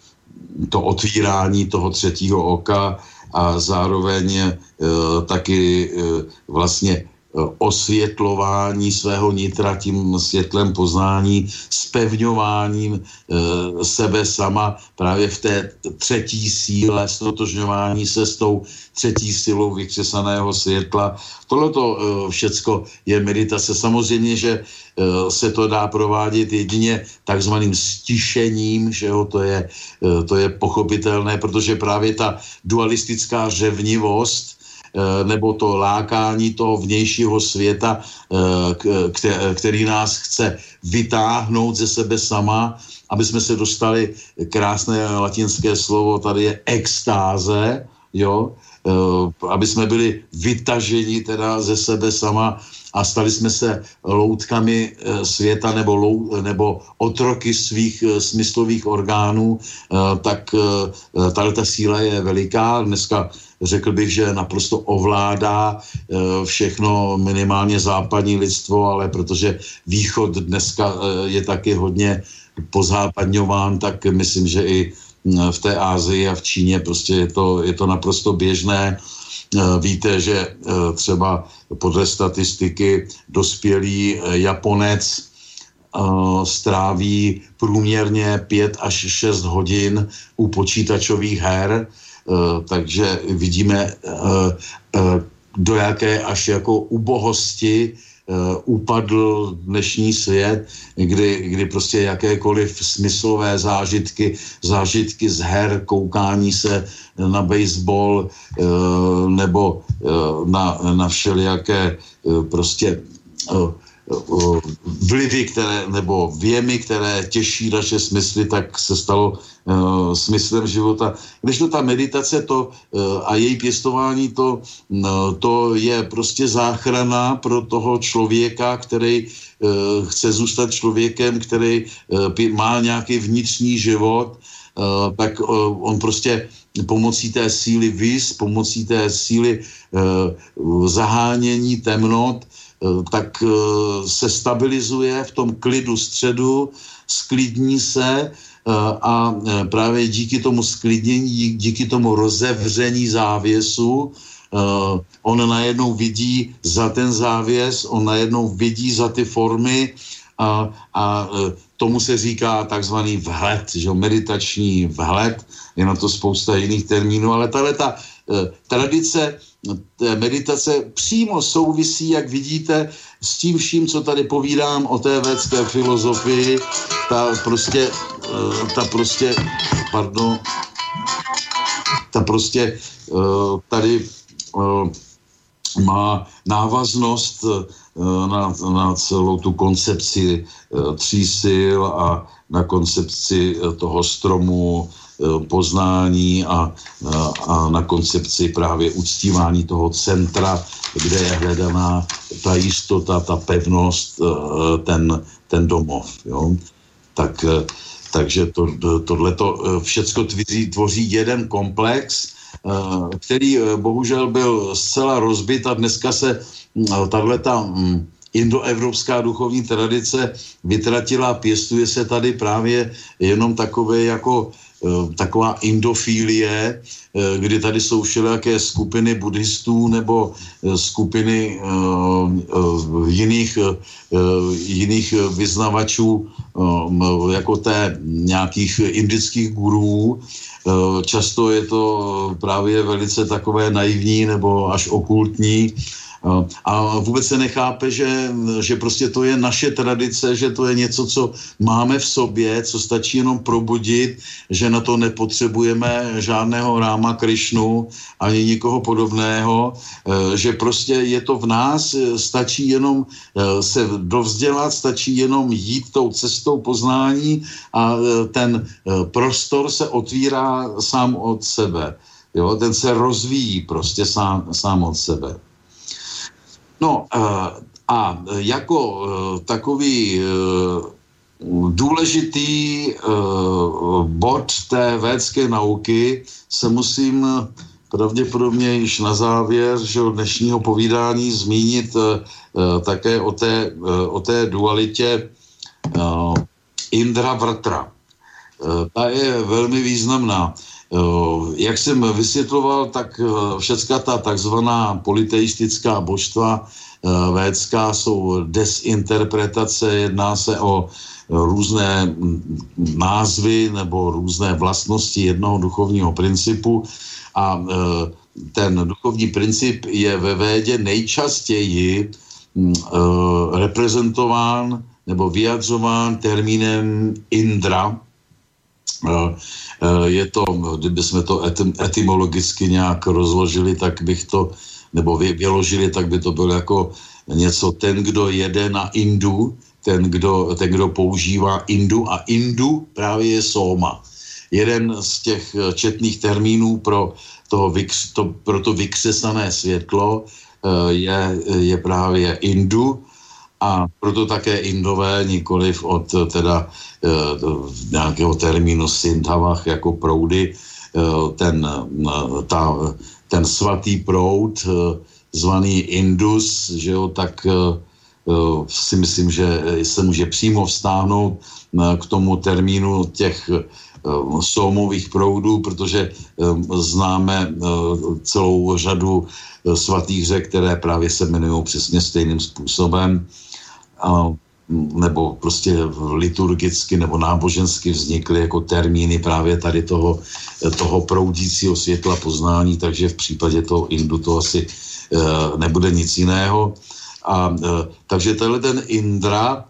to otvírání toho třetího oka a zároveň eh, taky eh, vlastně osvětlování svého nitra tím světlem poznání, spevňováním e, sebe sama právě v té třetí síle, stotožňování se s tou třetí silou vykřesaného světla. Tohle to e, všecko je meditace. Samozřejmě, že e, se to dá provádět jedině takzvaným stišením, že jo, to je, e, to je pochopitelné, protože právě ta dualistická řevnivost, Eh, nebo to lákání toho vnějšího světa, eh, který nás chce vytáhnout ze sebe sama, aby jsme se dostali, krásné latinské slovo tady je extáze, jo, eh, aby jsme byli vytaženi teda ze sebe sama a stali jsme se loutkami světa nebo, lou, nebo otroky svých smyslových orgánů, tak tahle ta síla je veliká. Dneska řekl bych, že naprosto ovládá všechno minimálně západní lidstvo, ale protože východ dneska je taky hodně pozápadňován, tak myslím, že i v té Ázii a v Číně prostě je to, je to naprosto běžné. Eh, víte, že eh, třeba podle statistiky dospělý eh, Japonec stráví průměrně 5 až 6 hodin u počítačových her, takže vidíme, do jaké až jako ubohosti upadl dnešní svět, kdy, kdy prostě jakékoliv smyslové zážitky, zážitky z her, koukání se na baseball nebo na, na všelijaké prostě vlivy, které, nebo věmy, které těší naše smysly, tak se stalo uh, smyslem života. Když to ta meditace to, uh, a její pěstování, to, uh, to je prostě záchrana pro toho člověka, který uh, chce zůstat člověkem, který uh, má nějaký vnitřní život, uh, tak uh, on prostě pomocí té síly vys, pomocí té síly uh, zahánění temnot, Eh, tak eh, se stabilizuje v tom klidu středu, sklidní se eh, a právě díky tomu sklidnění, díky tomu rozevření závěsu, on najednou vidí za ten závěs, on najednou vidí za ty formy a, a tomu se říká takzvaný vhled, že meditační vhled, je na to spousta jiných termínů, ale tahle ta tradice té meditace přímo souvisí, jak vidíte, s tím vším, co tady povídám o té védské filozofii. Ta prostě, eh, ta prostě, pardon, ta prostě eh, tady eh, má návaznost na, na celou tu koncepci tří sil a na koncepci toho stromu poznání a, a na koncepci právě uctívání toho centra, kde je hledaná ta jistota, ta pevnost, eh, ten, ten domov. Jo? Tak, eh, takže to, tohleto všecko tvoří, tvoří jeden komplex, který bohužel byl zcela rozbit a dneska se tahle ta mm, indoevropská duchovní tradice vytratila, pěstuje se tady právě jenom takové jako Eh, taková indofílie, eh, kdy tady jsou všelijaké skupiny buddhistů nebo eh, skupiny jiných, jiných vyznavačů jako té nějakých indických gurů. Často je to právě velice takové naivní nebo až okultní a vůbec se nechápe, že, že prostě to je naše tradice, že to je něco, co máme v sobě, co stačí jenom probudit, že na to nepotřebujeme žádného ráma Krišnu ani nikoho podobného, e, že prostě je to v nás, e, stačí jenom e, se dovzdělat, stačí jenom jít tou cestou poznání a ten prostor se otvírá sám od sebe. Jo, ten se rozvíjí prostě sám, sám od sebe. No a jako eh, takový eh, důležitý bod té védské nauky se musím pravděpodobně již na závěr že dnešního povídání zmínit také o té, o té dualitě Indra Vrtra. Ta je velmi významná. Jak jsem vysvětloval, tak všecka ta takzvaná politeistická božstva védská jsou desinterpretace, jedná se o různé názvy nebo různé vlastnosti jednoho duchovního principu. A ten duchovní princip je ve védě nejčastěji reprezentován nebo vyjadřován termínem Indra, Eh, eh, je to, kdyby jsme to etymologicky nějak rozložili, tak bych to, nebo vyložili, tak by to bylo jako něco, ten, kdo jede na Indu, ten, kdo, ten, kdo používá Indu a Indu právě je Soma. Jeden z těch eh, četných termínů pro toho to, pro to vykřesané světlo je, je právě Indu a proto také Indové nikoliv od teda nějakého termínu Sindhavach jako proudy, ten, ta, ten svatý proud zvaný Indus, že jo, tak si myslím, že se může přímo vztáhnout k tomu termínu těch Eh, soumových proudů, protože eh, známe eh, celou řadu svatých řek, které právě se jmenují přesně stejným způsobem nebo prostě liturgicky nebo nábožensky vznikly jako termíny právě tady toho, toho proudícího světla poznání, takže v případě toho Indu to asi nebude nic jiného. A, takže tenhle ten Indra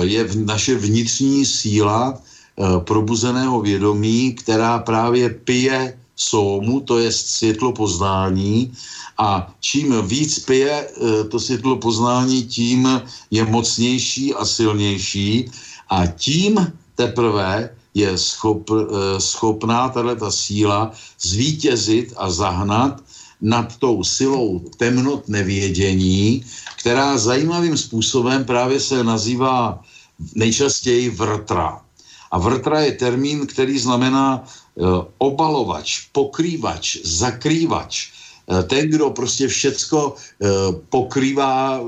je v naše vnitřní síla, Eh, probuzeného vědomí, která právě pije sómu, to je světlo poznání a čím víc pije eh, to světlo poznání, tím je mocnější a silnější a tím teprve je schop, eh, schopná tato síla zvítězit a zahnat nad tou silou temnot nevědění, která zajímavým způsobem právě se nazývá nejčastěji vrtra. A vrtra je termín, který znamená obalovač, pokrývač, zakrývač. Uh, ten, kdo prostě všecko uh, pokrývá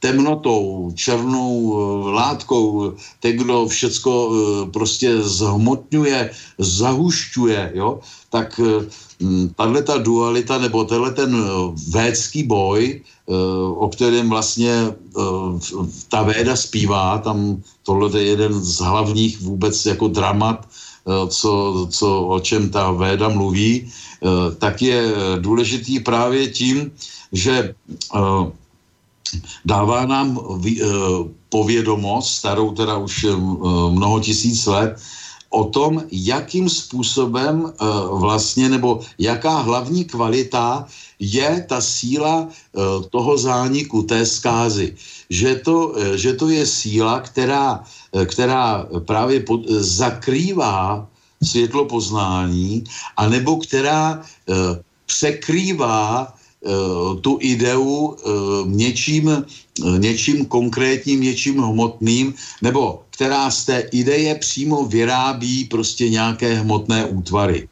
temnotou, černou látkou, ten, kdo všecko prostě zhmotňuje, zahušťuje, jo, tak tahle ta dualita nebo tenhle ten védský boj o kterém vlastně eh, ta Véda zpívá, tam tohle je jeden z hlavních vůbec jako dramat, eh, co, co, o čem ta Véda mluví, eh, tak je důležitý právě tím, že dává nám povědomost, starou teda už mnoho tisíc let, o tom, jakým způsobem uh, vlastně, nebo jaká hlavní kvalita je ta síla uh, toho zániku, té zkázy. Že to, uh, že to je síla, která, která právě pod, zakrývá světlo poznání, anebo která překrývá tu ideu něčím, něčím konkrétním, něčím hmotným, nebo která z té ideje přímo vyrábí prostě nějaké hmotné útvary.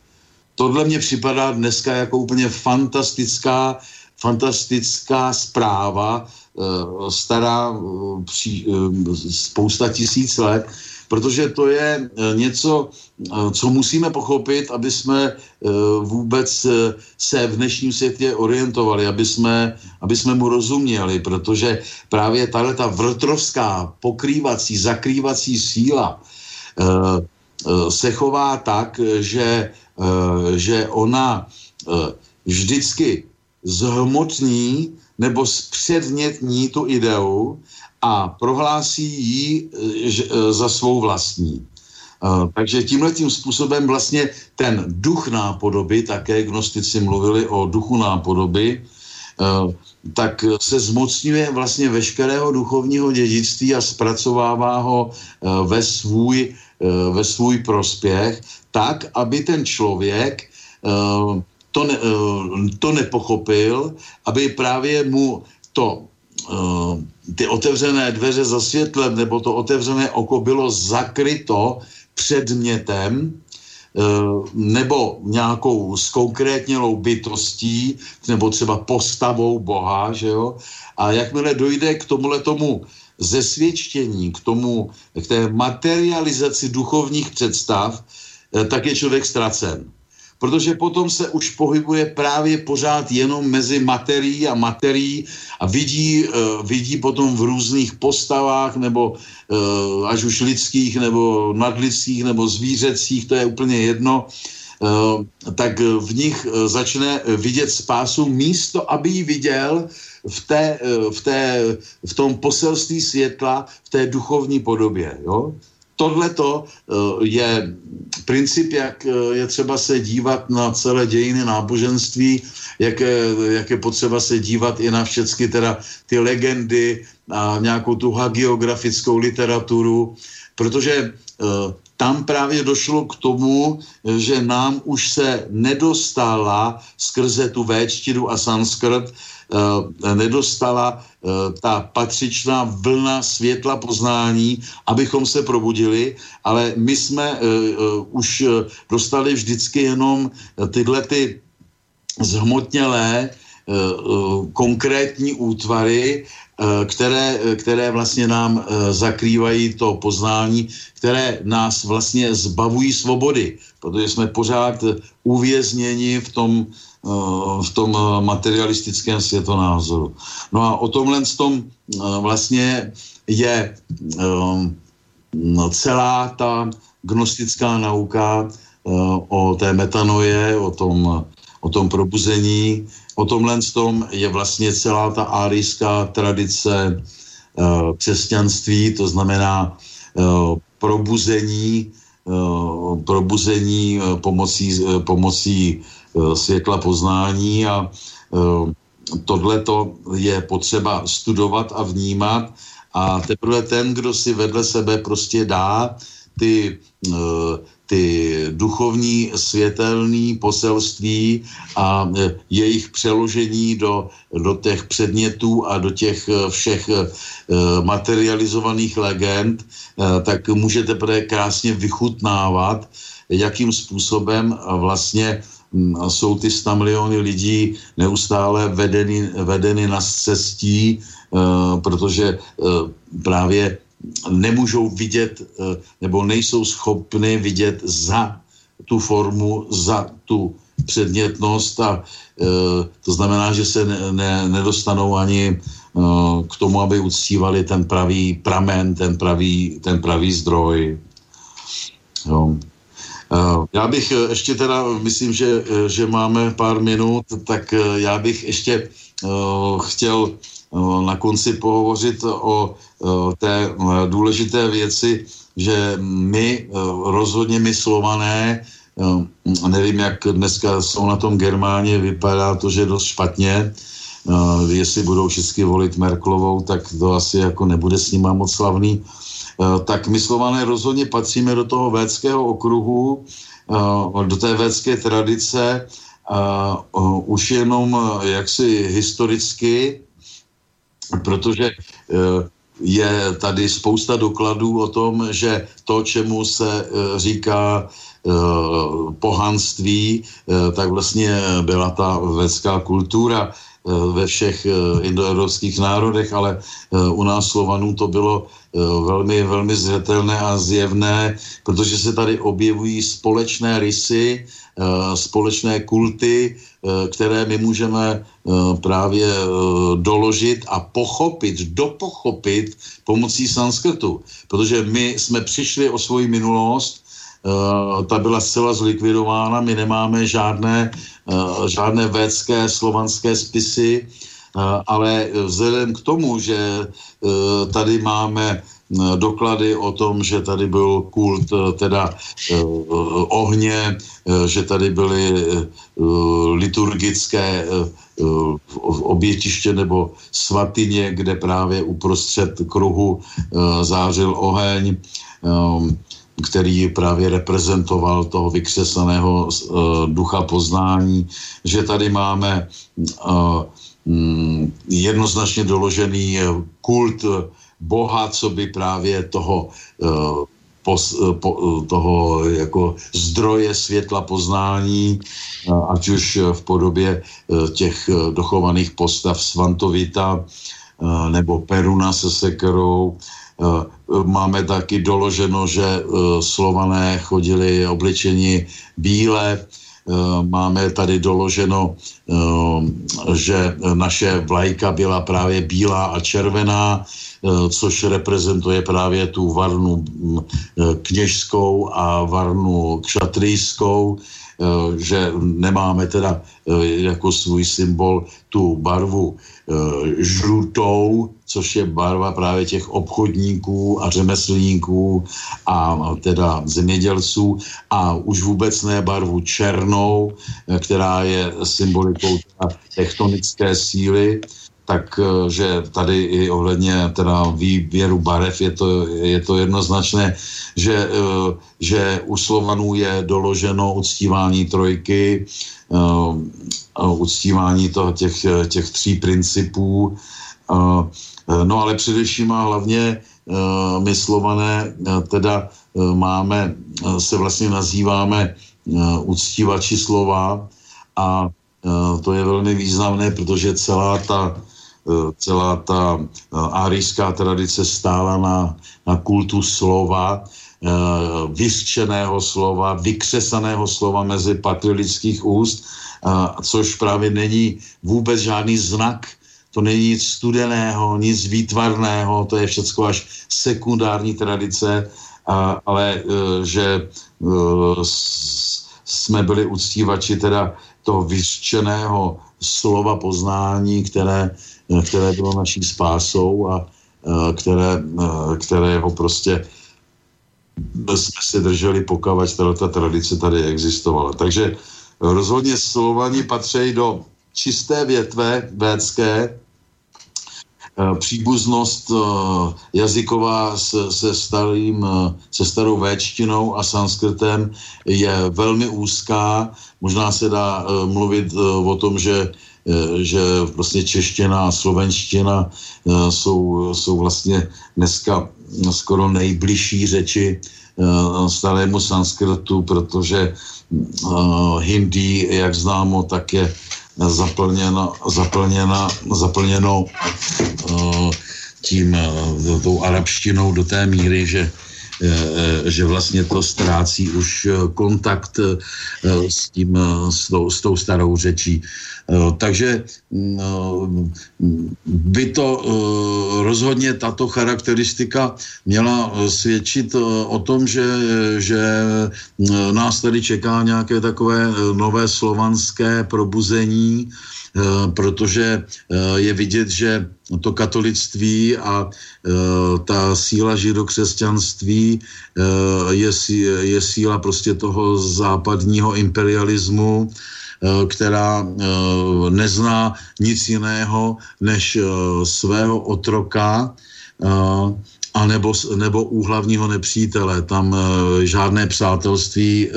Tohle mě připadá dneska jako úplně fantastická, fantastická zpráva, eh, stará eh, eh, spousta tisíc let, protože to je eh, něco, eh, co musíme pochopit, aby jsme eh, vůbec se v dnešním světě orientovali, aby jsme, aby jsme mu rozuměli, protože právě tahle ta vrtrovská pokrývací, zakrývací síla se chová tak, že, že ona vždycky zhmotní nebo zpředmětní tu ideu a prohlásí ji e, e, za svou vlastní. E, takže tímhle tím způsobem vlastně ten duch nápodoby, také gnostici mluvili o duchu nápodoby, tak se zmocňuje vlastně veškerého duchovního dědictví a zpracovává ho ve svůj, ve svůj prospěch, tak, aby ten člověk to, ne, to nepochopil, aby právě mu to ty otevřené dveře za světlem nebo to otevřené oko bylo zakryto předmětem eh, nebo nějakou zkonkrétnělou bytostí nebo třeba postavou Boha, že jo? A jakmile dojde k tomuhle tomu zesvědčení, k tomu, k té materializaci duchovních představ, eh, tak je člověk ztracen protože potom se už pohybuje právě pořád jenom mezi materií a materií a vidí, uh, vidí potom v různých postavách nebo uh, až už lidských nebo nadlidských nebo zvířecích, to je úplně jedno, uh, tak v nich začne vidět spásu místo, aby ji viděl v, té, v, té, v tom poselství světla, v té duchovní podobě. Jo? Tohle to eh, je princip, jak eh, je třeba se dívat na celé dějiny náboženství, jak je, jak je potřeba se dívat i na všechny teda ty legendy a nějakou tu hagiografickou literaturu, protože tam právě došlo k tomu, že nám už se nedostala skrze tu véčtinu a sanskrt, eh, nedostala eh, ta patřičná vlna světla poznání, abychom se probudili, ale my jsme už dostali vždycky jenom tyhle ty zhmotnělé konkrétní útvary Eh, které, které vlastně nám eh, zakrývají to poznání, které nás vlastně zbavují svobody, protože jsme pořád uvězněni v tom, eh, v tom materialistickém světonázoru. No a o tomhle tom vlastně je no, celá ta gnostická nauka o té metanoje, o tom, o tom probuzení, O tomhle tom je vlastně celá ta árijská tradice křesťanství, to znamená probuzení, probuzení pomocí, pomocí světla poznání a uh, tohleto je potřeba studovat a vnímat. A teprve ten, kdo si vedle sebe prostě dá ty uh, ty duchovní světelné poselství a jejich přeložení do, do těch předmětů a do těch všech materializovaných legend, tak můžete krásně vychutnávat, jakým způsobem vlastně jsou ty 100 miliony lidí neustále vedeny, vedeny na cestí, protože právě nemůžou vidět eh, nebo nejsou schopny vidět za tu formu, za tu předmětnost a to znamená, že se ne, ne, nedostanou ani k tomu, aby uctívali ten pravý pramen, ten pravý, ten pravý zdroj. Jo. E, já bych ještě teda, myslím, že, že máme pár minut, tak já bych ještě chtěl na konci pohovořit o té důležité věci, že my, rozhodně my slované, nevím, jak dneska jsou na tom Germáně, vypadá to, že dost špatně, jestli budou všichni volit Merklovou, tak to asi jako nebude s nima moc slavný, tak my slované rozhodně patříme do toho védského okruhu, do té védské tradice, už jenom jaksi historicky, protože eh, je tady spousta dokladů o tom, že to, čemu se eh, říká eh, pohanství, tak vlastně byla ta vědská kultura ve všech indoevropských národech, ale u nás Slovanů to bylo velmi, velmi zřetelné a zjevné, protože se tady objevují společné rysy, společné kulty, Eh, které my můžeme eh, právě eh, doložit a pochopit, dopochopit pomocí sanskrtu. Protože my jsme přišli o svoji minulost, ta byla zcela zlikvidována, my nemáme žádné, žádné védské slovanské spisy, ale vzhledem k tomu, že tady máme doklady o tom, že tady byl kult teda ohně, že tady byly liturgické obětiště nebo svatyně, kde právě uprostřed kruhu zářil oheň, který právě reprezentoval toho vykřesaného ducha poznání, že tady máme jednoznačně doložený kult Boha, co by právě toho pos, eh, po, eh, toho jako zdroje světla poznání, ať už v podobě těch dochovaných postav Svantovita nebo Peruna se sekerou. Máme taky doloženo, že slované chodili obličeni bíle, máme tady doloženo, že naše vlajka byla právě bílá a červená, Eh, což reprezentuje právě tu varnu mm, eh, kněžskou a varnu kšatrijskou, eh, že nemáme teda jako svůj symbol tu barvu žlutou, což je barva právě těch obchodníků a řemeslníků a teda zemědělců a už vůbec ne barvu černou, která je symbolikou tektonické síly, takže tady i ohledně teda výběru barev je to, je to jednoznačné, že, že u Slovanů je doloženo uctívání trojky, uctívání toho, těch, těch tří principů, no ale především a hlavně my Slované teda máme, se vlastně nazýváme uctívači slova a to je velmi významné, protože celá ta, celá ta árijská tradice stála na, na kultu slova, vyřčeného slova, vykřesaného slova mezi patriotských úst, což právě není vůbec žádný znak. To není nic studeného, nic výtvarného, to je všechno až sekundární tradice, ale že jsme byli uctívači teda toho vyřčeného slova poznání, které, které bylo naší spásou a e, které, které ho prostě jsme si drželi, pokud ta tradice tady existovala. Takže rozhodně Slovani patří do čisté větve védské, Eh, příbuznost jazyková se, se, starým, se starou véčtinou a sanskrtem je velmi úzká. Možná se dá mluvit o tom, že že vlastně čeština a slovenština jsou, jsou vlastně dneska skoro nejbližší řeči starému sanskrtu, protože hindi, jak známo, tak je zaplněno, zaplněno uh, tím, tou arabštinou do té míry, že že vlastně to ztrácí už kontakt s, tím, s, tou, s tou starou řečí. Takže by to rozhodně tato charakteristika měla svědčit o tom, že, že nás tady čeká nějaké takové nové slovanské probuzení, protože je vidět, že to katolictví a ta síla židokřesťanství je, je síla prostě toho západního imperialismu, Eh, která eh, nezná nic jiného než eh, svého otroka a nebo, nebo úhlavního nepřítele. Tam žádné přátelství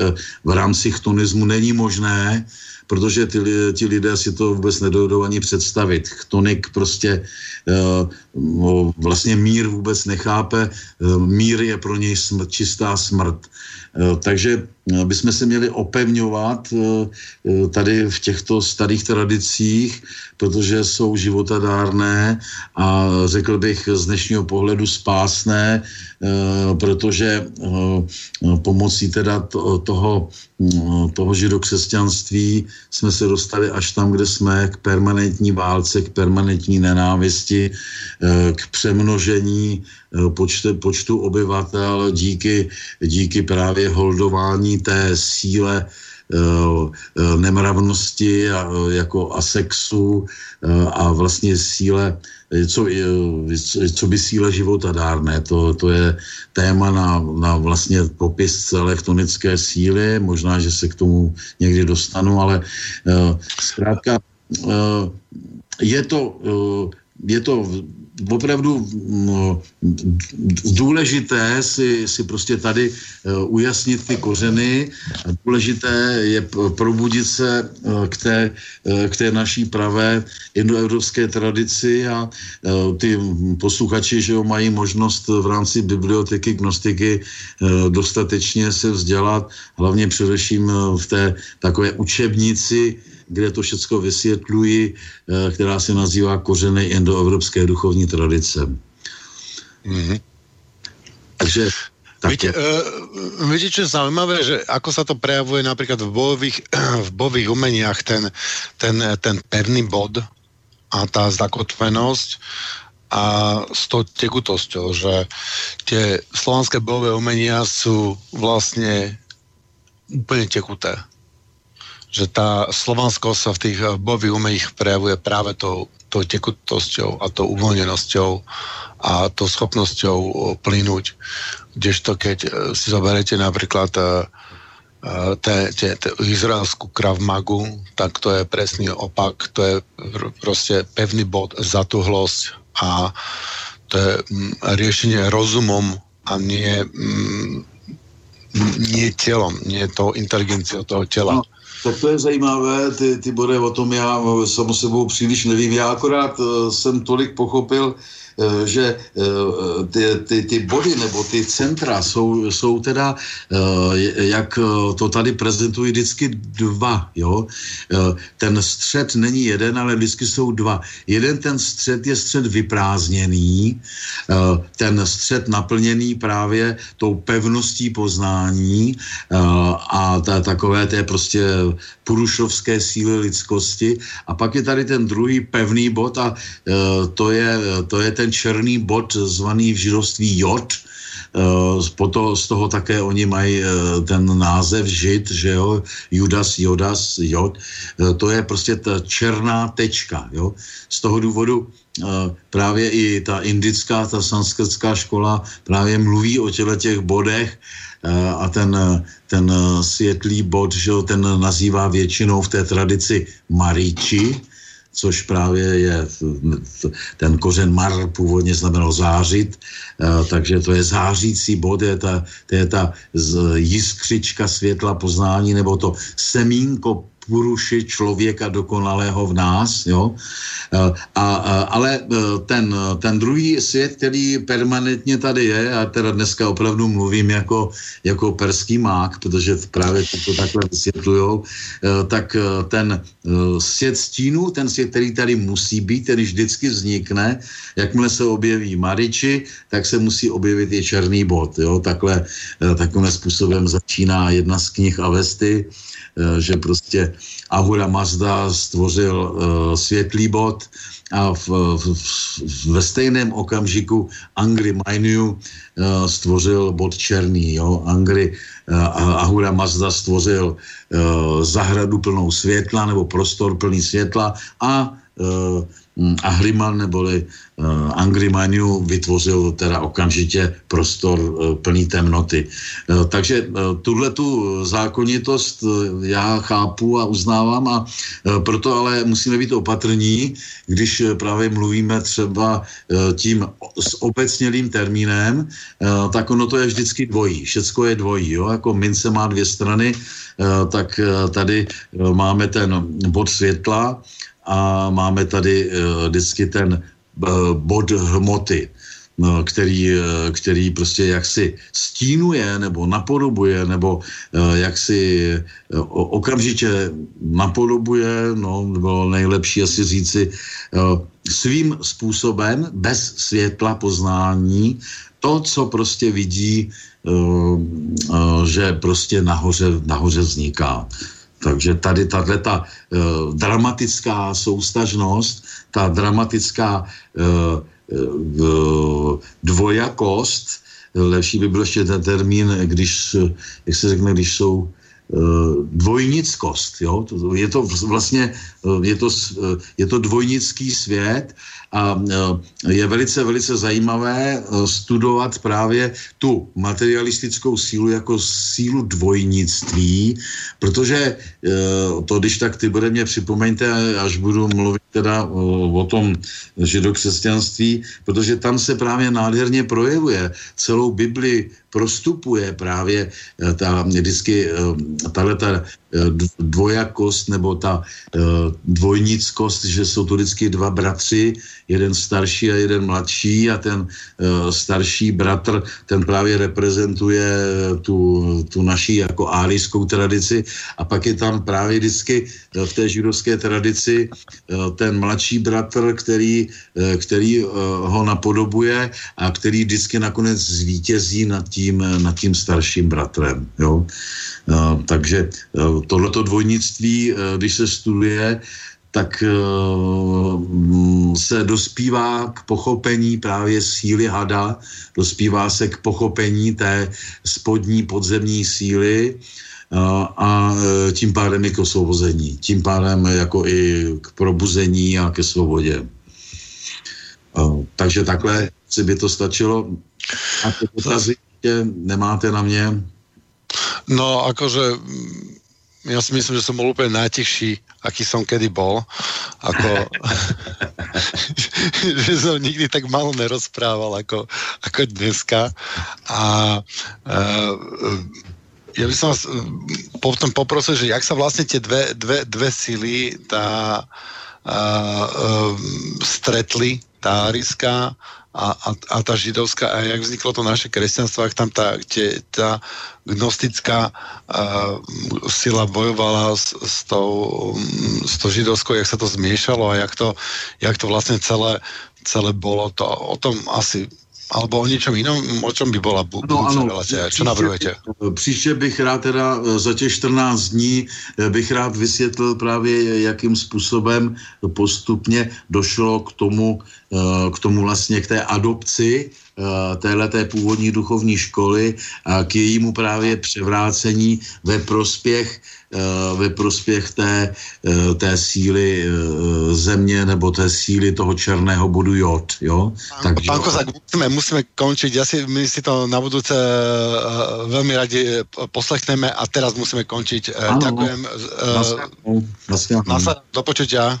v rámci chtonismu není možné, protože ty, ti lidé si to vůbec nedojdou ani představit. Chtonik prostě uh, vlastně mír vůbec nechápe, uh, mír je pro něj smrt, čistá smrt. Uh, takže bychom se měli opevňovat tady v těchto starých tradicích, protože jsou životadárné a řekl bych z dnešního pohledu spásné, protože pomocí teda toho, toho židokřesťanství jsme se dostali až tam, kde jsme, k permanentní válce, k permanentní nenávisti, eh, k přemnožení eh, počtu obyvatel díky, díky právě holdování té síle eh, nemravnosti a, jako asexu a vlastně síle co, co by síle života dárné. To, to je téma na, na vlastně popis celé chtonické síly, možná, že se k tomu někdy dostanu, ale zkrátka je to, je to opravdu no, důležité si, si prostě tady uh, ujasnit ty kořeny. Důležité je probudit se uh, k té, uh, k té naší pravé indoevropské tradici a ty posluchači, že jo, mají možnost v rámci biblioteky gnostiky dostatečně se vzdělat, hlavně především v té takové učebnici kde to všechno vysvětluji, eh, která se nazývá Kořeny indoevropské duchovní tradice. Mm-hmm. Takže Víte, uh, víte, čo je zaujímavé, že ako sa to prejavuje napríklad v bojových, v bojových umeniach, ten, ten, ten pevný bod a tá zakotvenosť a s tou tekutosťou, že tie slovanské bojové umenia sú vlastne úplne tekuté že tá slovanskosť sa v tých eh, bojových umeních prejavuje práve tou, tou tekutosťou a tou uvoľnenosťou a tou schopnosťou eh, plynúť. Kdežto keď eh, si zoberete té, té, té izraelskú kravmagu, tak to je presný opak, to je prostě pevný bod, zatuhlosť a to je mm, riešenie rozumom a nie, mm, nie tělom, nie to inteligenciou toho těla. No, tak to je zajímavé, ty, ty body o tom já samo sebou příliš nevím. Já akorát uh, jsem tolik pochopil, Eh, že eh, ty, ty, ty body nebo ty centra jsou, jsou teda, eh, jak to tady prezentují, vždycky dva. Jo? Ten střed není jeden, ale vždycky jsou dva. Jeden ten střed je střed vyprázdněný, ten střed naplněný právě tou pevností poznání a ta, takové té prostě purušovské síly lidskosti. A pak je tady ten druhý pevný bod a to je, to je ten černý bod zvaný v židovství Jod, Poto, z toho také oni mají eh, ten název žid, že jo, Judas, Jodas, Jod. Eh, to je prostě ta černá tečka, jo. Z toho důvodu eh, právě i ta indická, ta sanskrtská škola právě mluví o těle těch bodech a ten, ten světlý bod, že jo, ten nazývá většinou v té tradici Mariči, což právě je ten kořen mar původně znamenal zářit, eh, takže to je zářící bod, je ta, to je ta jiskřička světla poznání, nebo to semínko puruši člověka dokonalého v nás, jo. E, a, a, ale e, ten, ten druhý svět, který permanentně tady je, a teda dneska opravdu mluvím jako, jako perský mák, protože právě to takhle vysvětlujou, tak ten svět stínu, ten svět, který tady musí být, který vždycky vznikne, jakmile se objeví Mariči, tak se musí objevit i černý bod, jo. Takhle, takovým způsobem začíná jedna z knih Avesty, Eh, že prostě Ahura Mazda stvořil uh, světlý bod a v, v, ve stejném okamžiku Angry Mainu uh, stvořil bod černý. Jo? Angry, Ahura Mazda stvořil zahradu plnou světla nebo prostor plný světla a uh, a Hriman neboli uh, Angry Manu vytvořil teda okamžitě prostor uh, plný temnoty. Uh, takže uh, tuhle tu zákonitost uh, já chápu a uznávám a uh, proto ale musíme být opatrní, když uh, právě mluvíme třeba uh, tím obecnělým termínem, uh, tak ono to je vždycky dvojí. Všecko je dvojí. Jo? Jako mince má dvě strany, uh, tak uh, tady uh, máme ten bod světla, a máme tady uh, vždycky ten uh, bod hmoty, no, který, uh, který prostě jaksi stínuje nebo napodobuje nebo jaksi okamžitě napodobuje, no, bylo nejlepší asi říci, svým způsobem, bez světla poznání, to, co prostě vidí, že prostě nahoře, nahoře vzniká. Takže tady tahle ta uh, dramatická soustažnost, ta dramatická uh, uh, dvojakost, lepší by byl ještě ten termín, když, jak se řekne, když jsou dvojnickost. Jo? Je to vlastně je to, je to dvojnický svět a e, je velice, velice zajímavé studovat právě tu materialistickou sílu jako sílu dvojnictví, protože to, když tak ty bude mě připomeňte, až budu mluvit teda o tom židokřesťanství, protože tam se právě nádherně projevuje. Celou Bibli prostupuje právě ta vždycky tahle ta dvojakost nebo ta dvojnickost, že jsou to vždycky dva bratři, jeden starší a jeden mladší a ten uh, starší bratr, ten právě reprezentuje tu, tu naší jako árijskou tradici a pak je tam právě vždycky uh, v té židovské tradici ten mladší bratr, který, který ho napodobuje a který vždycky nakonec zvítězí nad tím, nad tím starším bratrem. Jo? Takže tohleto dvojnictví, když se studuje, tak uh, se dospívá k pochopení právě síly hada, dospívá se k pochopení té spodní podzemní síly uh, a uh, tím pádem i k osvobození. Tím pádem jako i k probuzení a ke svobodě. Takže takhle si by to stačilo. A ty nemáte na mě? No, akože ja si myslím, že som bol úplne najtichší, aký som kedy bol. Ako, že som nikdy tak malo nerozprával ako, ako dneska. A uh, ja by som vás potom poprosil, že jak sa vlastne tie dve, dve, dve sily tá, uh, uh, stretli, tá ariská a, a, a tá židovská, a jak vzniklo to naše kresťanstvo, jak tam tá, tie, tá gnostická uh, sila bojovala s, s, tou, s tou židovskou, jak sa to zmiešalo a jak to, jak to vlastne celé, celé bolo, to o tom asi alebo o něčem jiném, o čem by byla budoucí no, ano, relace? Co navrhujete? Příště bych rád teda eh, za těch 14 dní eh, bych rád vysvětlil právě, jakým způsobem postupně došlo k tomu, k tomu vlastně, k té adopci téhleté původní duchovní školy a k jejímu právě převrácení ve prospěch ve prospěch té, eh, té síly eh, země nebo té síly toho černého bodu jod. Jo? Pán, Takže, pán Kozák, musíme, musíme končiť. Ja si, my si to na budúce uh, veľmi radi poslechneme a teraz musíme končiť. Uh, Ďakujem. Uh, do počutia.